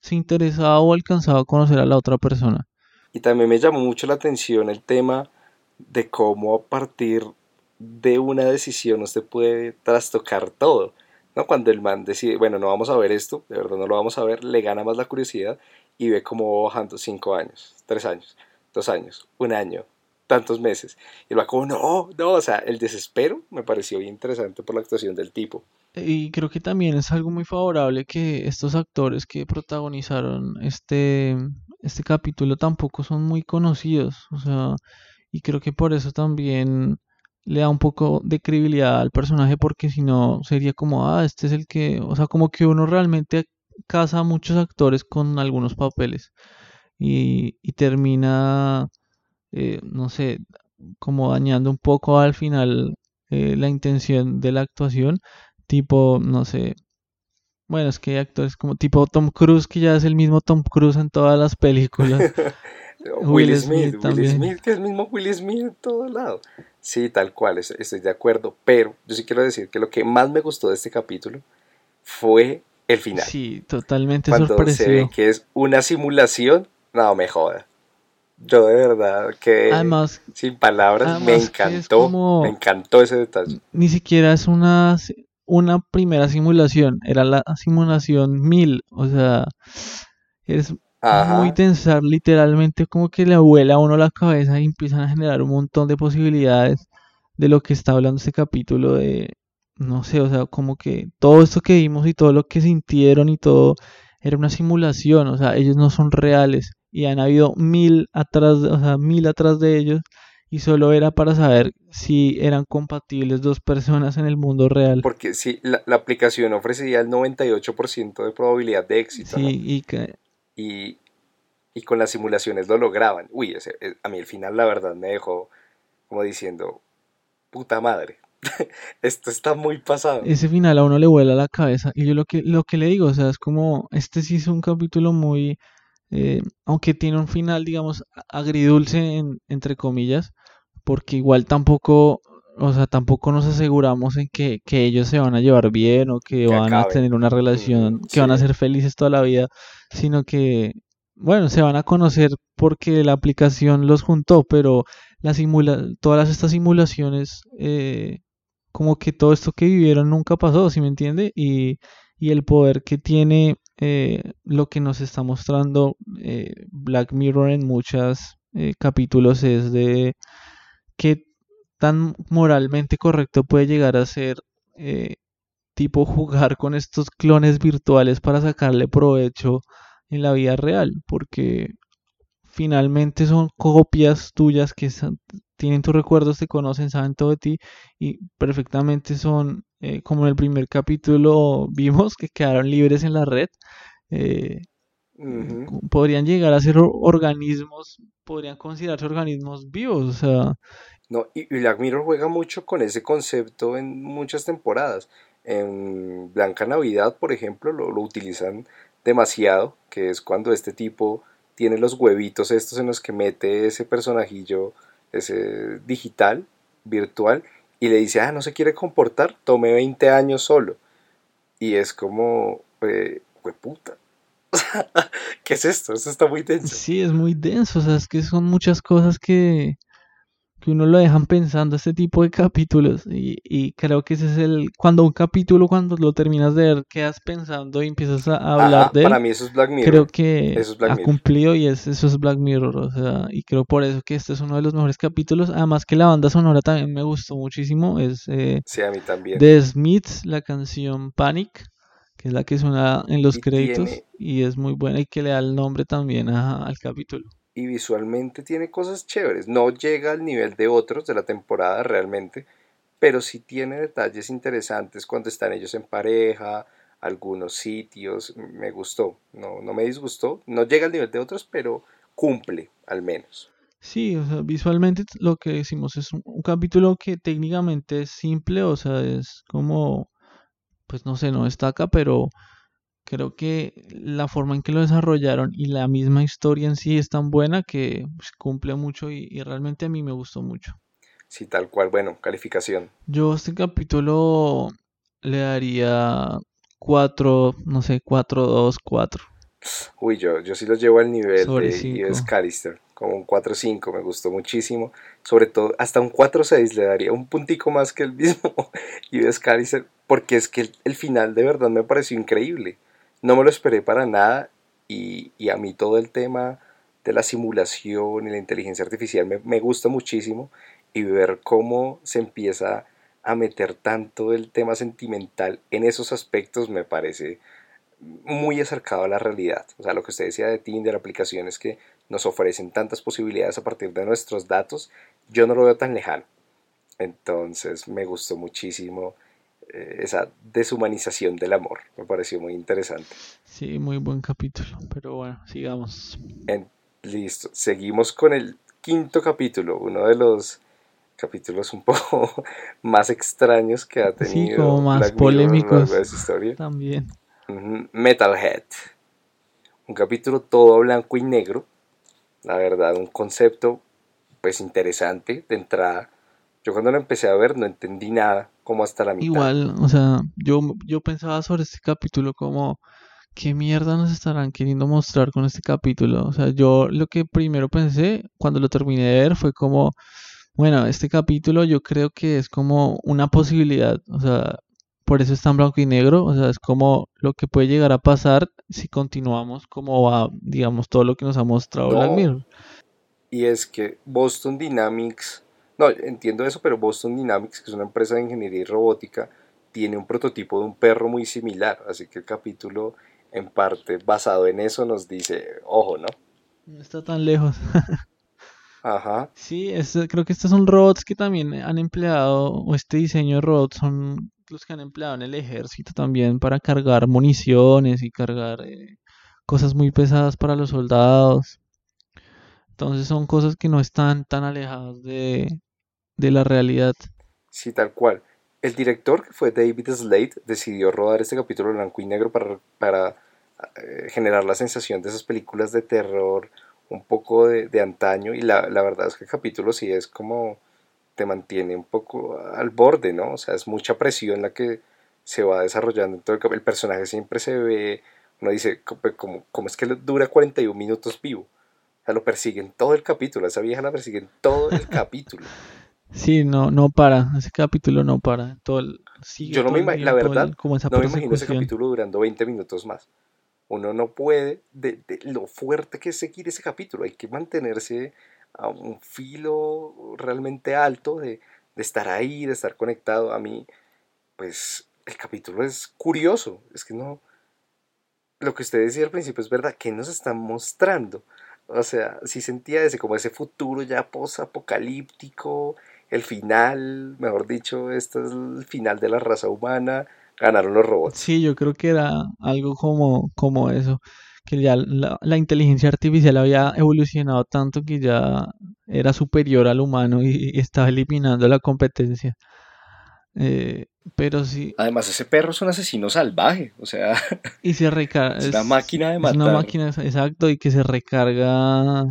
se interesaba o alcanzaba a conocer a la otra persona. Y también me llamó mucho la atención el tema de cómo a partir de una decisión usted puede trastocar todo. ¿No? Cuando el man decide, bueno, no vamos a ver esto, de verdad no lo vamos a ver, le gana más la curiosidad y ve cómo va bajando cinco años, tres años, dos años, un año, tantos meses. Y va como, no, no, o sea, el desespero me pareció bien interesante por la actuación del tipo. Y creo que también es algo muy favorable que estos actores que protagonizaron este, este capítulo tampoco son muy conocidos, o sea, y creo que por eso también le da un poco de credibilidad al personaje porque si no sería como, ah, este es el que, o sea, como que uno realmente casa a muchos actores con algunos papeles y, y termina, eh, no sé, como dañando un poco al final eh, la intención de la actuación, tipo, no sé, bueno, es que hay actores como tipo Tom Cruise, que ya es el mismo Tom Cruise en todas las películas. Will, Smith, Will Smith, que es el mismo Will Smith en todo lado. Sí, tal cual, estoy de acuerdo, pero yo sí quiero decir que lo que más me gustó de este capítulo fue el final. Sí, totalmente Cuando se ve que es una simulación, no me joda. Yo de verdad que además, sin palabras me encantó, me encantó ese detalle. Ni siquiera es una una primera simulación, era la simulación 1000, o sea, es muy tensar, literalmente como que le vuela a uno la cabeza y empiezan a generar un montón de posibilidades de lo que está hablando este capítulo de, no sé, o sea, como que todo esto que vimos y todo lo que sintieron y todo era una simulación, o sea, ellos no son reales y han habido mil atrás, o sea, mil atrás de ellos y solo era para saber si eran compatibles dos personas en el mundo real. Porque sí, la, aplicación ofrecía el 98% de probabilidad de éxito. Sí, y, que... y, y, con las simulaciones lo lograban. Uy, ese, eh, a mí el final la verdad me dejó como diciendo, puta madre. Esto está muy pasado. Ese final a uno le vuela la cabeza. Y yo lo que, lo que le digo, o sea, es como, este sí es un capítulo muy, eh, aunque tiene un final, digamos, agridulce, entre comillas, porque igual tampoco, o sea, tampoco nos aseguramos en que, ellos se van a llevar bien o que, van a tener una relación, que van a ser felices toda la vida, sino que, bueno, se van a conocer porque la aplicación los juntó, pero la simula todas estas simulaciones, eh, como que todo esto que vivieron nunca pasó, ¿sí me entiende? Y, y el poder que tiene eh, lo que nos está mostrando eh, Black Mirror en muchos capítulos es de qué tan moralmente correcto puede llegar a ser eh, tipo jugar con estos clones virtuales para sacarle provecho en la vida real, porque finalmente son copias tuyas que tienen tus recuerdos, te conocen, saben todo de ti y perfectamente son, eh, como en el primer capítulo vimos, que quedaron libres en la red. Eh, podrían llegar a ser organismos, podrían considerarse organismos vivos, o sea, no, y Black Mirror juega mucho con ese concepto en muchas temporadas. En Blanca Navidad, por ejemplo, lo, utilizan demasiado, que es cuando este tipo tiene los huevitos estos en los que mete ese personajillo, ese digital, virtual, y le dice, ah, no se quiere comportar, tome 20 años solo. Y es como, eh, puta. ¿Qué es esto? Esto está muy denso. Sí, es muy denso, o sea, es que son muchas cosas que, que uno lo dejan pensando este tipo de capítulos y, creo que ese es el cuando un capítulo cuando lo terminas de ver quedas pensando y empiezas a hablar de él para mí eso es Black Mirror. creo que ha cumplido y es, eso es Black Mirror o sea y creo por eso que este es uno de los mejores capítulos. Además que la banda sonora también me gustó muchísimo es eh, sí, a mí también. de Smiths la canción Panic que es la que suena en los créditos y es muy buena y que le da el nombre también al capítulo y visualmente tiene cosas chéveres. No llega al nivel de otros de la temporada realmente, pero sí tiene detalles interesantes cuando están ellos en pareja, algunos sitios. Me gustó, no, no me disgustó. No llega al nivel de otros, pero cumple al menos. Sí, o sea, visualmente lo que decimos es un, un capítulo que técnicamente es simple, o sea, es como, pues no sé, no destaca, pero creo que la forma en que lo desarrollaron y la misma historia en sí es tan buena que pues, cumple mucho y, realmente a mí me gustó mucho. Sí, tal cual. Bueno, calificación. Yo este capítulo le daría 4, no sé, 4, 2, 4. Uy, yo, yo sí lo llevo al nivel de Ives Callister, como un 4-5, me gustó muchísimo. Sobre todo, hasta un 4-6 le daría un puntico más que el mismo Ives Callister, porque es que el final de verdad me pareció increíble. No me lo esperé para nada y, a mí todo el tema de la simulación y la inteligencia artificial me, gusta muchísimo y ver cómo se empieza a meter tanto el tema sentimental en esos aspectos me parece muy acercado a la realidad. O sea, lo que usted decía de Tinder, aplicaciones que nos ofrecen tantas posibilidades a partir de nuestros datos, yo no lo veo tan lejano. Entonces me gustó muchísimo esa deshumanización del amor. Me pareció muy interesante. Sí, muy buen capítulo. Pero bueno, sigamos. listo. Seguimos con el quinto capítulo, uno de los capítulos un poco más extraños que ha tenido. Sí, como más polémicos. De historia. También. Metalhead. Un capítulo todo blanco y negro. La verdad, un concepto pues interesante de entrada. Yo cuando lo empecé a ver no entendí nada, como hasta la mitad. Igual, o sea, yo, yo pensaba sobre este capítulo como, ¿qué mierda nos estarán queriendo mostrar con este capítulo? O sea, yo lo que primero pensé cuando lo terminé de ver fue como, bueno, este capítulo yo creo que es como una posibilidad, o sea, por eso está en blanco y negro, o sea, es como lo que puede llegar a pasar si continuamos como va, digamos, todo lo que nos ha mostrado Black Mirror. Y es que Boston Dynamics, no, entiendo eso, pero Boston Dynamics, que es una empresa de ingeniería y robótica, tiene un prototipo de un perro muy similar, así que el capítulo en parte basado en eso nos dice, ojo, ¿no? No está tan lejos. Ajá. Sí, creo que estos son robots que también han empleado, o este diseño de robots son los que han empleado en el ejército también para cargar municiones y cargar eh, cosas muy pesadas para los soldados. Entonces son cosas que no están tan alejadas de, de la realidad. Sí, tal cual. El director, que fue David Slade, decidió rodar este capítulo blanco y negro para, para eh, generar la sensación de esas películas de terror un poco de, antaño y la, verdad es que el capítulo sí es como te mantiene un poco al borde, ¿no? O sea, es mucha presión la que se va desarrollando. todo el, el personaje siempre se ve, uno dice, como, como es que dura 41 minutos vivo? O sea, lo persiguen todo el capítulo, esa vieja la persiguen todo el capítulo. Sí, no, no para, ese capítulo no para. Todo el, Yo no me imagino, la verdad, no me imagino ese capítulo durando 20 minutos más uno no puede, de, lo fuerte que es seguir ese capítulo, hay que mantenerse a un filo realmente alto de, estar ahí, de estar conectado. A mí, pues el capítulo es curioso, es que no, lo que usted decía al principio es verdad, ¿qué nos están mostrando? O sea, si sentía ese, como ese futuro ya post-apocalíptico, el final, mejor dicho, este es el final de la raza humana, ganaron los robots. Sí, yo creo que era algo como, como eso, que ya la, inteligencia artificial había evolucionado tanto que ya era superior al humano y, estaba eliminando la competencia. Eh, pero sí. Además, ese perro es un asesino salvaje, o sea. Y se recarga. Es, una máquina de matar. Es una máquina, exacto, y que se recarga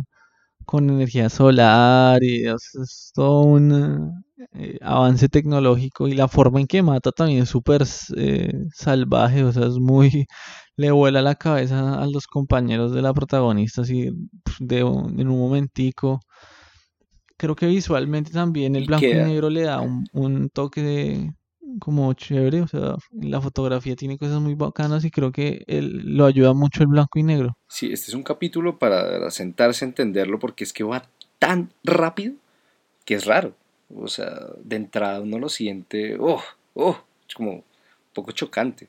con energía solar y es, todo un eh, avance tecnológico y la forma en que mata también es súper eh, salvaje, o sea, es muy, le vuela la cabeza a los compañeros de la protagonista así de en un momentico. Creo que visualmente también el blanco y negro le da un, un toque de, como chévere, o sea, la fotografía tiene cosas muy bacanas y creo que él, lo ayuda mucho el blanco y negro. Sí, este es un capítulo para sentarse a entenderlo porque es que va tan rápido que es raro. O sea, de entrada uno lo siente, oh, oh, es como un poco chocante.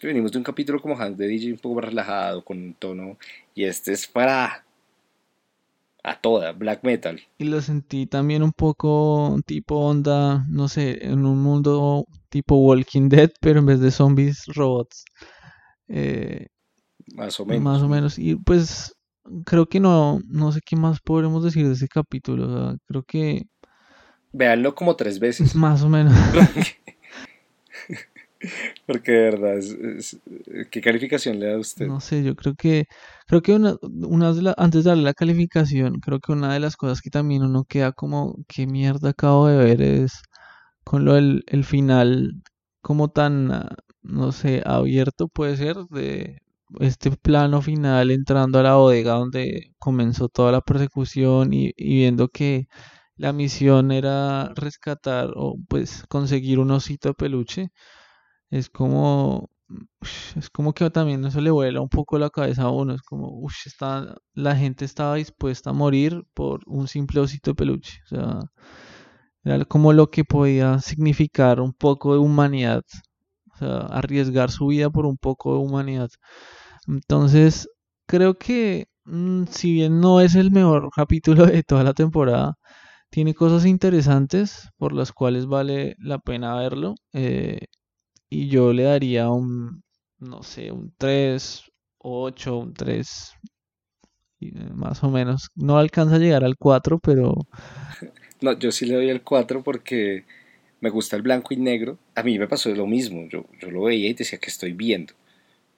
Venimos de un capítulo como Hans de DJ un poco más relajado, con un tono, y este es para a toda, black metal. Y lo sentí también un poco tipo onda, no sé, en un mundo tipo Walking Dead, pero en vez de zombies, robots. Eh, más o menos. Más o menos. Y pues creo que no, no sé qué más podremos decir de ese capítulo. creo que... Veanlo como tres veces. Más o menos. Porque de verdad, es, ¿qué calificación le da a usted? No sé, yo creo que, creo que una, una antes de darle la calificación, creo que una de las cosas que también uno queda como, qué mierda acabo de ver es con lo del el final como tan, no sé, abierto puede ser, de este plano final entrando a la bodega donde comenzó toda la persecución y, y viendo que la misión era rescatar o pues conseguir un osito de peluche es como, es como que también eso le vuela un poco la cabeza a uno, es como, uff, está, la gente estaba dispuesta a morir por un simple osito de peluche, o sea, era como lo que podía significar un poco de humanidad, o sea, arriesgar su vida por un poco de humanidad. Entonces, creo que mm, si bien no es el mejor capítulo de toda la temporada, tiene cosas interesantes por las cuales vale la pena verlo. eh, y yo le daría un, no sé, un 3, 8, un 3, y, eh, más o menos. No alcanza a llegar al 4, pero No, yo sí le doy el 4 porque me gusta el blanco y negro. A mí me pasó lo mismo. Yo, yo lo veía y decía, ¿qué estoy viendo?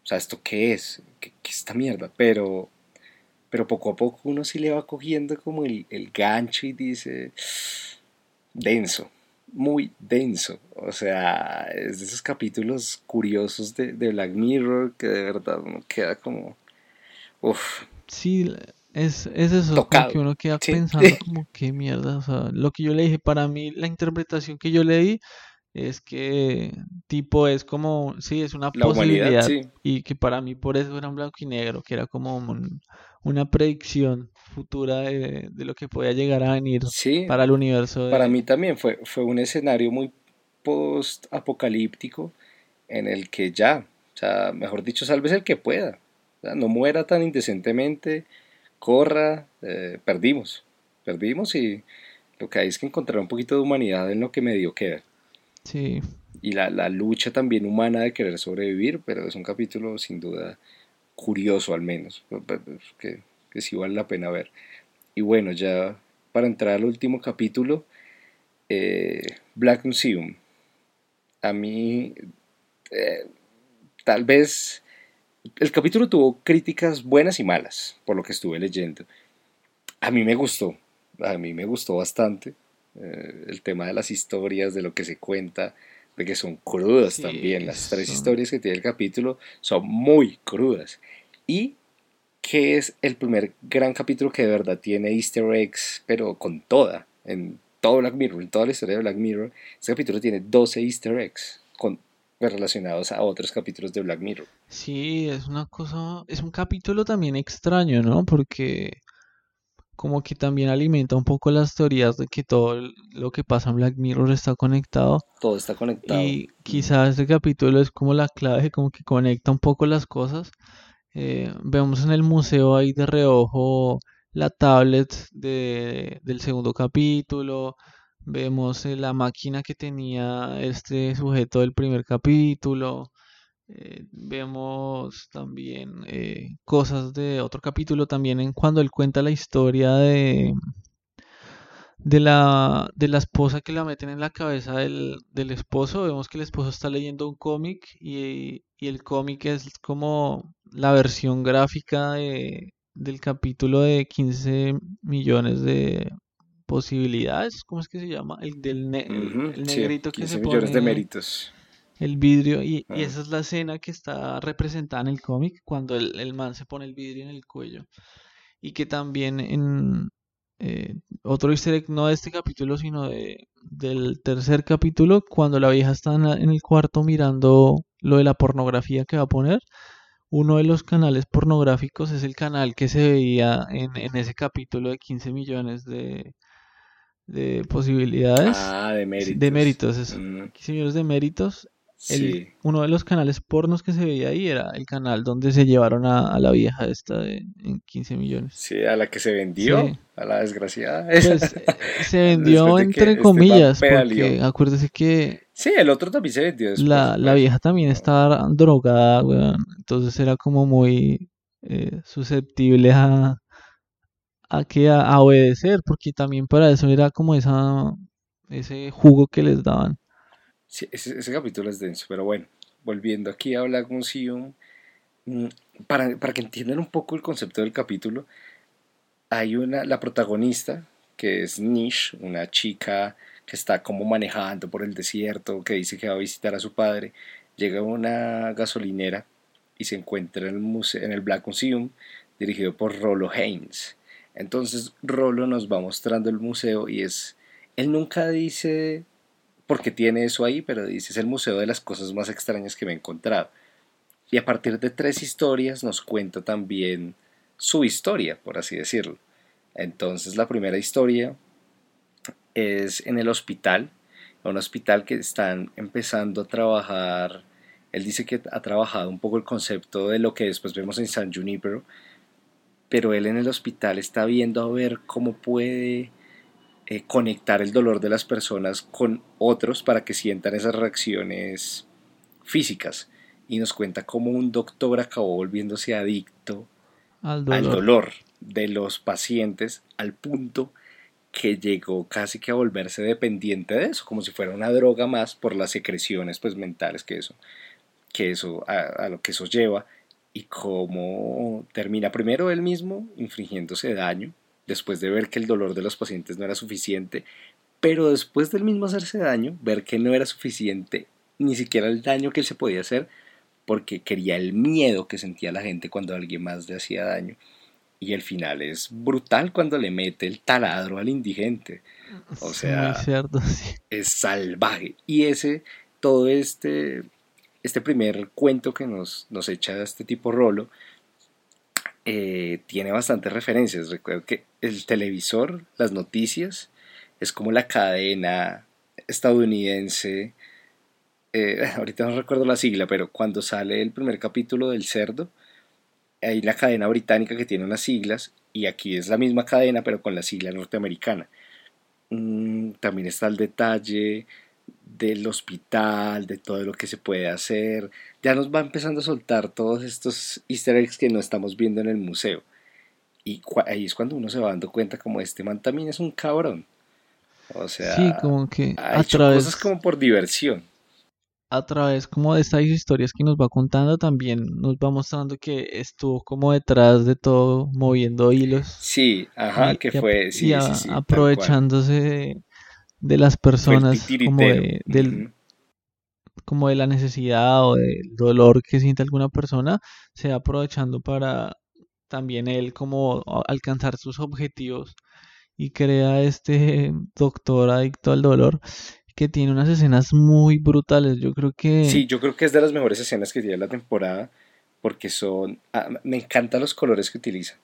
O sea, ¿esto qué es? ¿Qué, qué es esta mierda? Pero, pero poco a poco uno sí le va cogiendo como el, el gancho y dice, denso, muy denso. O sea, es de esos capítulos curiosos de, de Black Mirror que de verdad uno queda como, uff, sí, es, es eso, como que uno queda Sí, pensando como qué mierda. O sea, lo que yo le dije, para mí la interpretación que yo le di es que tipo es como, sí, es una la posibilidad sí. y que para mí por eso era en blanco y negro, que era como un- una predicción futura de, de lo que podía llegar a venir Sí, para el universo para de... mí también fue, fue un escenario muy post-apocalíptico en el que ya, o sea, mejor dicho, salves el que pueda. O sea, no muera tan indecentemente, corra, eh, perdimos, perdimos y lo que hay es que encontrar un poquito de humanidad en lo que medio queda. Sí, Y la, la lucha también humana de querer sobrevivir, pero es un capítulo sin duda curioso al menos, que, que sí vale la pena ver. Y bueno, ya para entrar al último capítulo, eh, Black Museum. A mí, eh, tal vez, el capítulo tuvo críticas buenas y malas, por lo que estuve leyendo. A mí me gustó, a mí me gustó bastante eh, el tema de las historias, de lo que se cuenta, de que son crudas sí, también. Las tres son... historias que tiene el capítulo son muy crudas. Y que es el primer gran capítulo que de verdad tiene easter eggs, pero con toda, en todo Black Mirror, en toda la historia de Black Mirror, este capítulo tiene 12 easter eggs con, pues, relacionados a otros capítulos de Black Mirror. Sí, es una cosa, es un capítulo también extraño, ¿no? Porque como que también alimenta un poco las teorías de que todo lo que pasa en Black Mirror está conectado Todo está conectado. y quizás este capítulo es como la clave, como que conecta un poco las cosas. Eh, vemos en el museo ahí de reojo la tablet de, del segundo capítulo, vemos eh, la máquina que tenía este sujeto del primer capítulo. Eh, vemos también cosas de otro capítulo también en cuando él cuenta la historia de, de la, de la esposa que la meten en la cabeza del, del esposo. Vemos que el esposo está leyendo un cómic y, y el cómic es como la versión gráfica de- del capítulo de 15 millones de posibilidades. ¿Cómo es que se llama? El del ne- el, Ujú, el sí, negrito que 15 se millones de méritos. el vidrio y, y Ah, esa es la escena que está representada en el cómic cuando el, el man se pone el vidrio en el cuello y que también en eh, otro easter egg no de este capítulo sino de, del tercer capítulo cuando la vieja está en, la- en el cuarto mirando lo de la pornografía que va a poner uno de los canales pornográficos es el canal que se veía en, en ese capítulo de 15 millones de, de posibilidades Ah, de de méritos. méritos eso Mm, 15 millones de méritos el, sí, uno de los canales pornos que se veía ahí era el canal donde se llevaron a, a la vieja esta de en 15 millones. sí, a la que se vendió, Sí, a la desgraciada. pues eh, se vendió de entre este comillas, pedaleó. porque acuérdese que Sí, el otro también se vendió después, la, la pues. vieja también estaba drogada, weón, entonces era como muy eh, susceptible a, a que a, a obedecer, porque también para eso era como esa ese jugo que les daban. Sí, ese, ese capítulo es denso, pero bueno, volviendo aquí a Black Museum, para, para que entiendan un poco el concepto del capítulo, hay una, la protagonista, que es Nish, una chica que está como manejando por el desierto, que dice que va a visitar a su padre, llega a una gasolinera y se encuentra en el, museo, en el Black Museum, dirigido por Rolo Haynes. Entonces Rolo nos va mostrando el museo y es, él nunca dice porque tiene eso ahí, pero dice es el museo de las cosas más extrañas que me he encontrado. Y a partir de tres historias nos cuenta también su historia, por así decirlo. Entonces la primera historia es en el hospital, un hospital que están empezando a trabajar, él dice que ha trabajado un poco el concepto de lo que después vemos en San Junipero, pero él en el hospital está viendo a ver cómo puede eh, conectar el dolor de las personas con otros para que sientan esas reacciones físicas. Y nos cuenta cómo un doctor acabó volviéndose adicto al dolor, de los pacientes al punto que llegó casi que a volverse dependiente de eso, como si fuera una droga más por las secreciones pues mentales que eso, que eso a, lo que eso lleva y cómo termina primero él mismo infringiéndose daño después de ver que el dolor de los pacientes no era suficiente, pero después del mismo hacerse daño, ver que no era suficiente ni siquiera el daño que él se podía hacer, porque quería el miedo que sentía la gente cuando alguien más le hacía daño. Y el final es brutal cuando le mete el taladro al indigente. O sea, es salvaje. Y ese, todo este, este primer cuento que nos, nos echa este tipo Rolo, eh, tiene bastantes referencias. Recuerdo que el televisor, las noticias, es como la cadena estadounidense. Eh, ahorita no recuerdo la sigla, pero cuando sale el primer capítulo del cerdo, hay la cadena británica que tiene unas siglas y aquí es la misma cadena pero con la sigla norteamericana. Mm, también está el detalle del hospital, de todo lo que se puede hacer. Ya nos va empezando a soltar todos estos easter eggs que no estamos viendo en el museo. Y ahí es cuando uno se va dando cuenta como este man también es un cabrón. O sea, sí, como que ha hecho cosas como por diversión. A través como de estas historias que nos va contando también nos va mostrando que estuvo como detrás de todo moviendo hilos. Sí, ajá, que fue, sí, sí, sí, aprovechándose de las personas como de, del, como de la necesidad o del dolor que siente alguna persona, se va aprovechando para también él como alcanzar sus objetivos y crea este doctor adicto al dolor que tiene unas escenas muy brutales. Yo creo que... Sí, yo creo que es de las mejores escenas que tiene la temporada porque son... Ah, me encantan los colores que utiliza.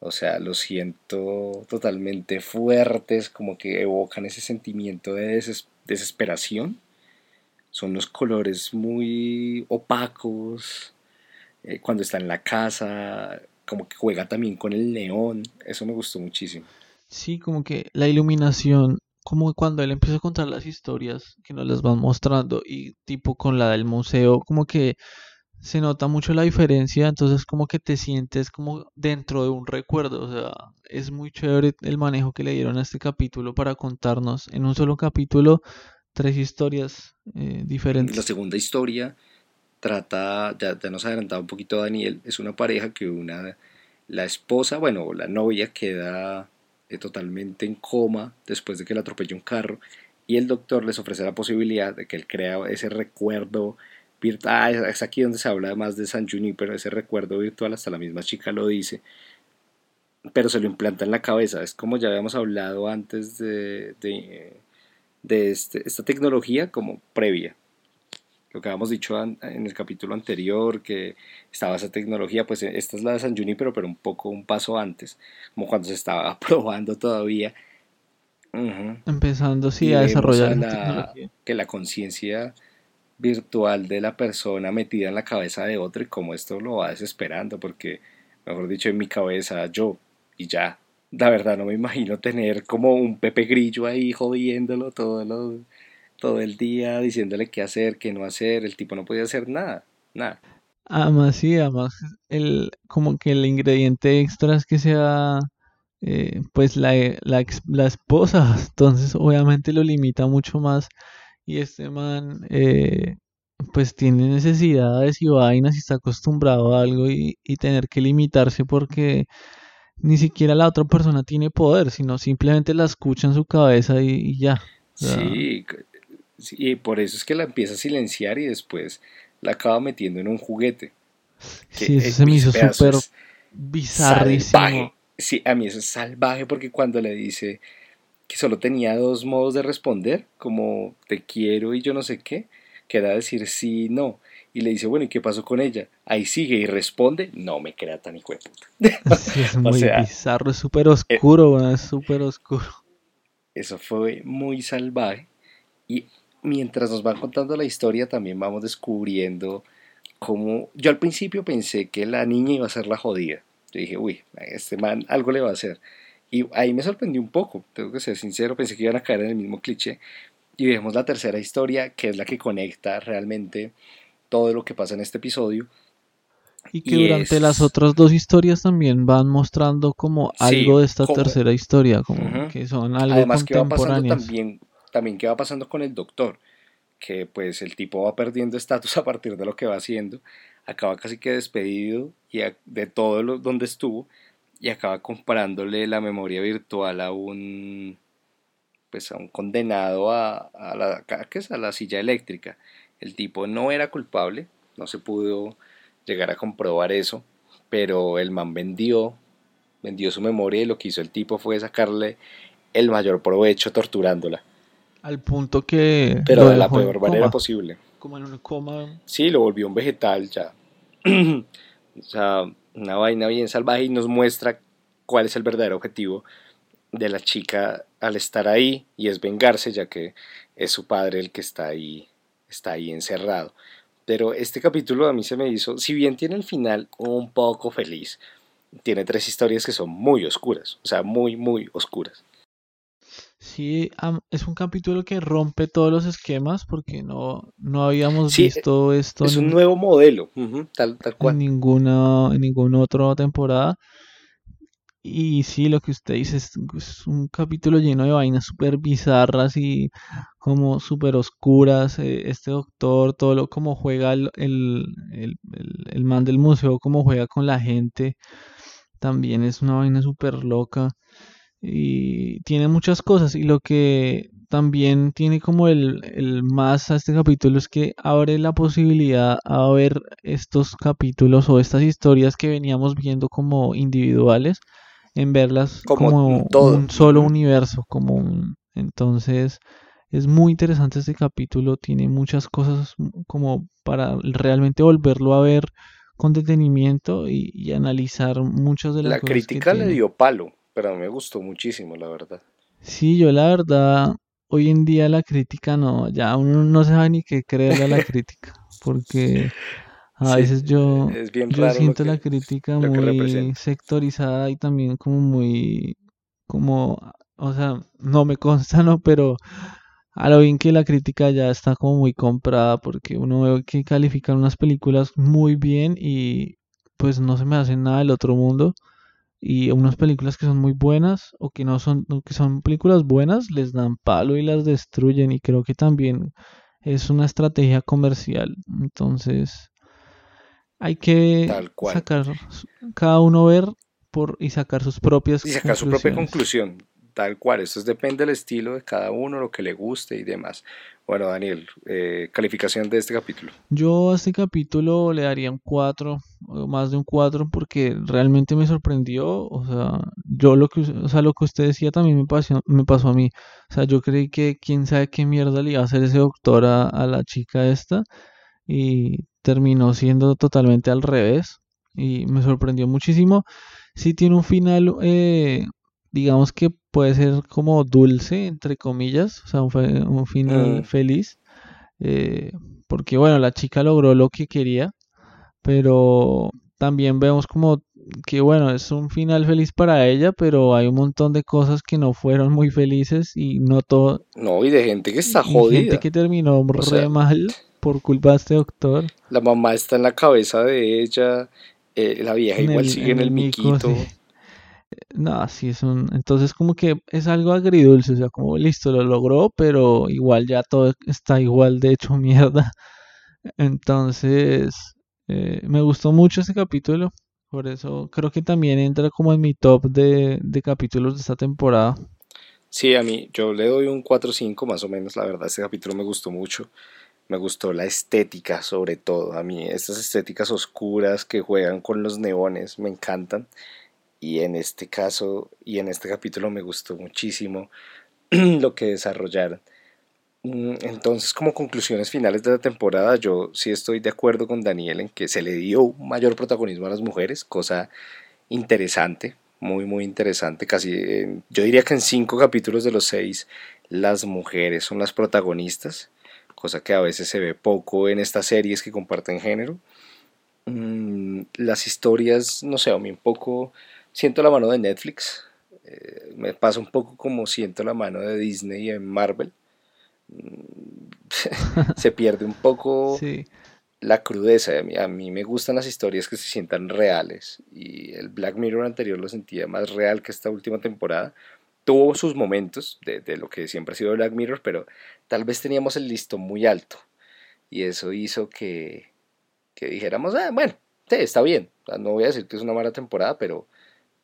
O sea, los siento totalmente fuertes, como que evocan ese sentimiento de desesperación. Son los colores muy opacos. Eh, cuando está en la casa, como que juega también con el neón. Eso me gustó muchísimo. Sí, como que la iluminación, como cuando él empieza a contar las historias que nos las van mostrando y tipo con la del museo, como que se nota mucho la diferencia, entonces como que te sientes como dentro de un recuerdo, o sea, es muy chévere el manejo que le dieron a este capítulo para contarnos en un solo capítulo tres historias eh, diferentes. La segunda historia trata, ya, ya nos ha adelantado un poquito Daniel, es una pareja que una, la esposa, bueno, la novia queda totalmente en coma después de que la atropelló un carro y el doctor les ofrece la posibilidad de que él crea ese recuerdo Ah, es aquí donde se habla más de San pero ese recuerdo virtual, hasta la misma chica lo dice, pero se lo implanta en la cabeza. Es como ya habíamos hablado antes de, de, este, esta tecnología como previa. Lo que habíamos dicho en el capítulo anterior, que estaba esa tecnología, pues esta es la de San Junipero, pero un poco un paso antes, como cuando se estaba probando todavía. Empezando sí a desarrollar que la conciencia virtual de la persona metida en la cabeza de otro y como esto lo va desesperando porque, mejor dicho, en mi cabeza yo y ya. La verdad no me imagino tener como un Pepe Grillo ahí jodiéndolo todo, todo el día, diciéndole qué hacer, qué no hacer. El tipo no podía hacer nada, nada. Además, sí, además, el, como que el ingrediente extra es que sea eh, pues la, la, la esposa, entonces obviamente lo limita mucho más y este man eh, pues tiene necesidades y vainas y está acostumbrado a algo y, tener que limitarse porque ni siquiera la otra persona tiene poder, sino simplemente la escucha en su cabeza y, ya. sí, y por eso es que la empieza a silenciar y después la acaba metiendo en un juguete. sí, eso se me hizo súper bizarrísimo. Sí, a mí eso es salvaje porque cuando le dice, que solo tenía dos modos de responder, como te quiero y yo no sé qué, que era decir sí y no. Y le dice, bueno, ¿y qué pasó con ella? Ahí sigue y responde, no me crea tan hijo de puta. es muy bizarro, es súper oscuro, es súper oscuro. Eso fue muy salvaje. Y mientras nos van contando la historia, también vamos descubriendo cómo. Yo al principio pensé que la niña iba a ser la jodida. Yo dije, uy, este man algo le va a hacer Y ahí me sorprendió un poco, tengo que ser sincero, pensé que iban a caer en el mismo cliché. Y vemos la tercera historia, que es la que conecta realmente todo lo que pasa en este episodio. Y que durante las otras dos historias también van mostrando como algo de esta tercera historia, como que son algo Además, que va pasando también, también qué va pasando con el doctor, que pues el tipo va perdiendo estatus a partir de lo que va haciendo, acaba casi que despedido y de todo lo, donde estuvo y acaba comparándole la memoria virtual a un pues a un condenado a, la, a la silla eléctrica. El tipo no era culpable, no se pudo llegar a comprobar eso, pero el man vendió, vendió su memoria y lo que hizo el tipo fue sacarle el mayor provecho torturándola. Al punto que... Pero de la peor manera posible. Como en un coma. Sí, lo volvió un vegetal ya. o sea, una vaina bien salvaje y nos muestra cuál es el verdadero objetivo de la chica al estar ahí y es vengarse ya que es su padre el que está ahí está ahí encerrado pero este capítulo a mí se me hizo, si bien tiene el final un poco feliz, tiene tres historias que son muy oscuras, o sea, muy, muy oscuras. Sí, es un capítulo que rompe todos los esquemas porque no, no habíamos visto esto. Es un nuevo modelo, tal, tal cual. En ninguna, en ninguna otra temporada. Y sí, lo que usted dice es, un capítulo lleno de vainas súper bizarras y como súper oscuras. Eh, este doctor, todo lo como juega el, el, el, man del museo, como juega con la gente, también es una vaina súper loca. Y tiene muchas cosas. Y lo que también tiene como el, el más a este capítulo es que abre la posibilidad a ver estos capítulos o estas historias que veníamos viendo como individuales en verlas como, un solo universo, como un... Entonces es muy interesante este capítulo, tiene muchas cosas como para realmente volverlo a ver con detenimiento y, analizar muchas de las la cosas. La crítica le dio palo, pero me gustó muchísimo, la verdad. Sí, yo la verdad, hoy en día la crítica no, ya uno no sabe ni qué creer a la crítica, porque a veces yo, yo siento la crítica muy sectorizada y también como muy, como, o sea, no me consta, ¿no? Pero a lo bien que la crítica ya está como muy comprada porque uno ve que califican unas películas muy bien y pues no se me hace nada del otro mundo y unas películas que son muy buenas o que no son que son películas buenas les dan palo y las destruyen y creo que también es una estrategia comercial. Entonces hay que sacar cada uno ver por y sacar sus propias y sacar su propia conclusión tal cual eso depende del estilo de cada uno lo que le guste y demás. Bueno Daniel eh, calificación de este capítulo. Yo a este capítulo le daría un 4 más de un 4 porque realmente me sorprendió o sea yo lo que o sea lo que usted decía también me pasó me pasó a mí. O sea yo creí que quién sabe qué mierda le iba a hacer ese doctor a, a la chica esta y terminó siendo totalmente al revés y me sorprendió muchísimo. Sí tiene un final, eh, digamos que puede ser como dulce, entre comillas, o sea, un, final mm. feliz, eh, porque bueno, la chica logró lo que quería, pero también vemos como que bueno, es un final feliz para ella, pero hay un montón de cosas que no fueron muy felices y no todo. No, y de gente que está jodida. Gente que terminó re mal por culpa de este doctor. La mamá está en la cabeza de ella, eh, la vieja igual sigue en el, miquito. No, sí es un... Entonces como que es algo agridulce, o sea, como listo, lo logró, pero igual ya todo está igual de hecho mierda. Entonces, eh, me gustó mucho este capítulo, por eso creo que también entra como en mi top de, de capítulos de esta temporada. Sí, a mí yo le doy un 4-5 más o menos, la verdad, este capítulo me gustó mucho me gustó la estética sobre todo. A mí estas estéticas oscuras que juegan con los neones me encantan. Y en este caso y en este capítulo me gustó muchísimo lo que desarrollaron. Mm, entonces, como conclusiones finales de la temporada, yo sí estoy de acuerdo con Daniel en que se le dio mayor protagonismo a las mujeres, cosa interesante, muy, muy interesante. Casi, yo diría que en cinco capítulos de los seis, las mujeres son las protagonistas cosa que a veces se ve poco en estas series que comparten género. Mm, las historias, no sé, a mí un poco siento la mano de Netflix Eh, me pasa un poco como siento la mano de Disney en Marvel. Mm, se pierde un poco la crudeza. A mí, a mí, me gustan las historias que se sientan reales. Y el Black Mirror anterior lo sentía más real que esta última temporada. Tuvo sus momentos de, de lo que siempre ha sido Black Mirror, pero tal vez teníamos el listón muy alto. Y eso hizo que, que dijéramos, ah, bueno, sí, está bien. No voy a decir que es una mala temporada, pero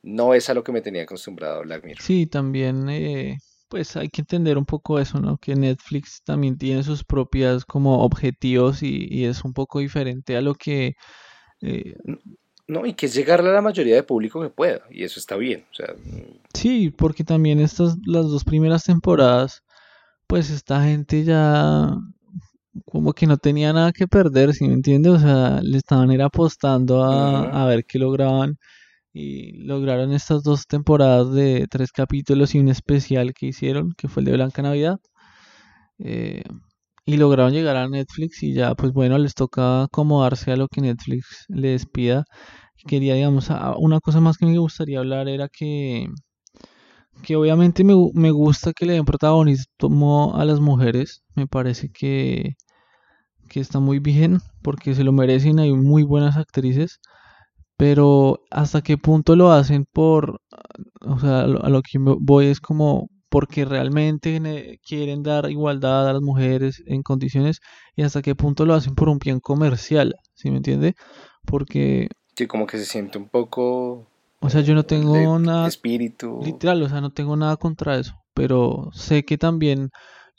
no es a lo que me tenía acostumbrado Black Mirror. Sí, también, eh, pues hay que entender un poco eso, ¿no? Que Netflix también tiene sus propias como objetivos y, es un poco diferente a lo que... Eh, no, y que es llegarle a la mayoría de público que pueda, y eso está bien. O sea, sí, porque también estas, las dos primeras temporadas, pues esta gente ya como que no tenía nada que perder, ¿sí me entiendes? O sea, le estaban era apostando a, a ver qué lograban y lograron estas dos temporadas de tres capítulos y un especial que hicieron, que fue el de Blanca Navidad. Eh, y lograron llegar a Netflix y ya pues bueno, les toca acomodarse a lo que Netflix les pida. Quería, digamos, una cosa más que me gustaría hablar era que, que obviamente me, me gusta que le den protagonismo a las mujeres. Me parece que, que está muy bien porque se lo merecen, hay muy buenas actrices pero hasta qué punto lo hacen por, o sea, a lo que voy es como porque realmente quieren dar igualdad a las mujeres en condiciones y hasta qué punto lo hacen por un bien comercial, ¿sí me entiende? Porque... Sí, como que se siente un poco... O sea, yo no tengo nada... Espíritu. Literal, o sea, no tengo nada contra eso, pero sé que también,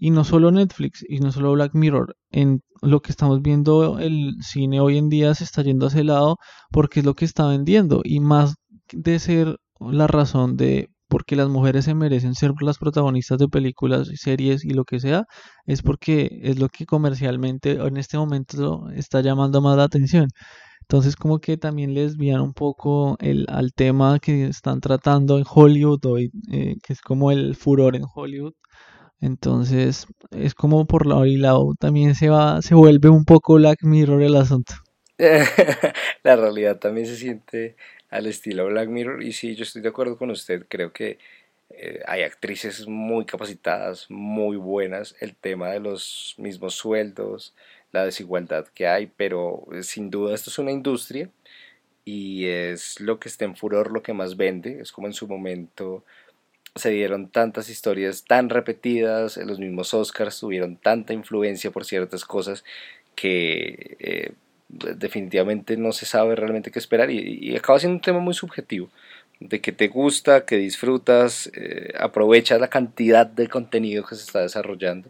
y no solo Netflix, y no solo Black Mirror, en lo que estamos viendo, el cine hoy en día se está yendo a ese lado porque es lo que está vendiendo y más de ser la razón de por qué las mujeres se merecen ser las protagonistas de películas, series y lo que sea, es porque es lo que comercialmente en este momento está llamando más la atención. Entonces como que también les desvían un poco el, al tema que están tratando en Hollywood hoy, eh, que es como el furor en Hollywood, entonces, es como por lado y lado también se va, se vuelve un poco Black Mirror el asunto. la realidad también se siente al estilo Black Mirror y sí, yo estoy de acuerdo con usted, creo que eh, hay actrices muy capacitadas, muy buenas, el tema de los mismos sueldos, la desigualdad que hay, pero eh, sin duda esto es una industria y es lo que está en furor, lo que más vende, es como en su momento se dieron tantas historias tan repetidas, los mismos Oscars tuvieron tanta influencia por ciertas cosas que eh, definitivamente no se sabe realmente qué esperar y, acaba siendo un tema muy subjetivo de que te gusta, que disfrutas, eh, aprovechas la cantidad de contenido que se está desarrollando,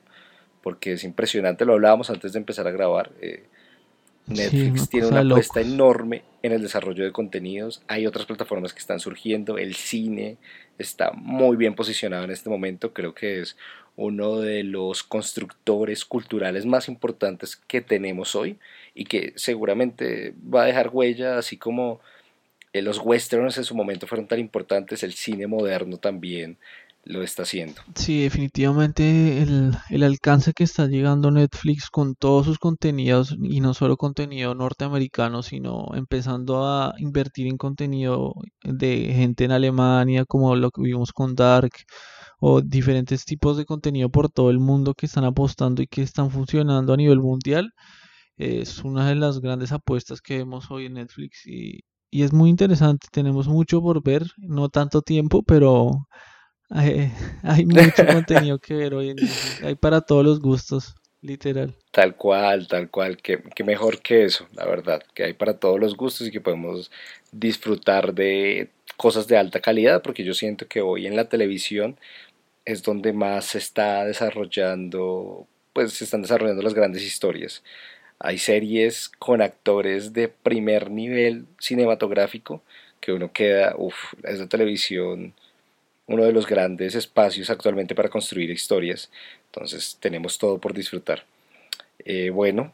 porque es impresionante, lo hablábamos antes de empezar a grabar, eh, Netflix tiene una apuesta enorme en el desarrollo de contenidos, hay otras plataformas que están surgiendo, el cine, está muy bien posicionado en este momento, creo que es uno de los constructores culturales más importantes que tenemos hoy y que seguramente va a dejar huella, así como eh, los westerns en su momento fueron tan importantes, el cine moderno también lo está haciendo. Sí, definitivamente el, el, alcance que está llegando Netflix con todos sus contenidos, y no solo contenido norteamericano, sino empezando a invertir en contenido de gente en Alemania, como lo que vimos con Dark, o diferentes tipos de contenido por todo el mundo que están apostando y que están funcionando a nivel mundial, es una de las grandes apuestas que vemos hoy en Netflix y, y es muy interesante, tenemos mucho por ver, no tanto tiempo, pero hay, mucho contenido que ver hoy en. Hay para todos los gustos, literal. Tal cual, tal cual. Que, mejor que eso, la verdad. Que hay para todos los gustos y que podemos disfrutar de cosas de alta calidad, porque yo siento que hoy en la televisión es donde más se está desarrollando, pues se están desarrollando las grandes historias. Hay series con actores de primer nivel cinematográfico que uno queda, uff, es la televisión uno de los grandes espacios actualmente para construir historias. Entonces tenemos todo por disfrutar. Eh, bueno,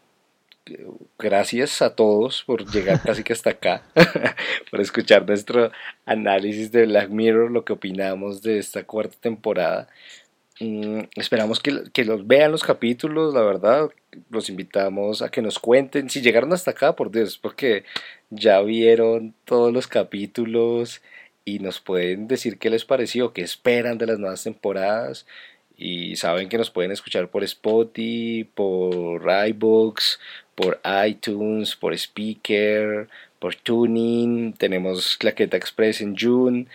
gracias a todos por llegar casi que hasta acá, por escuchar nuestro análisis de Black Mirror, lo que opinamos de esta cuarta temporada. Mm, esperamos que, que, los vean los capítulos, la verdad. Los invitamos a que nos cuenten si llegaron hasta acá, por Dios, porque ya vieron todos los capítulos y nos pueden decir qué les pareció, qué esperan de las nuevas temporadas y saben que nos pueden escuchar por Spotify, por iBooks, por iTunes, por Speaker, por Tuning, tenemos Claqueta Express en June.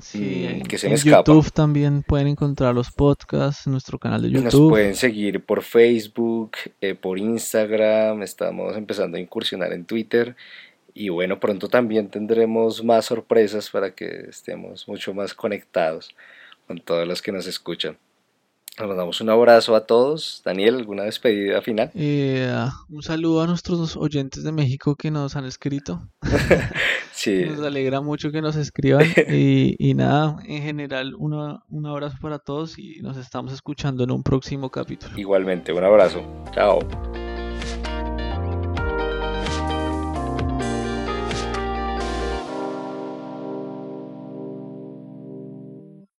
Sí, mm, que se en me escapa. YouTube también pueden encontrar los podcasts en nuestro canal de Nos YouTube. pueden seguir por Facebook, eh, por Instagram, estamos empezando a incursionar en Twitter y bueno, pronto también tendremos más sorpresas para que estemos mucho más conectados con todos los que nos escuchan. Nos mandamos un abrazo a todos. Daniel, ¿alguna despedida final? Eh, un saludo a nuestros oyentes de México que nos han escrito. Sí, Nos alegra mucho que nos escriban. Y, y nada, en general, una- un abrazo para todos y nos estamos escuchando en un próximo capítulo. igualmente, un abrazo. Chao.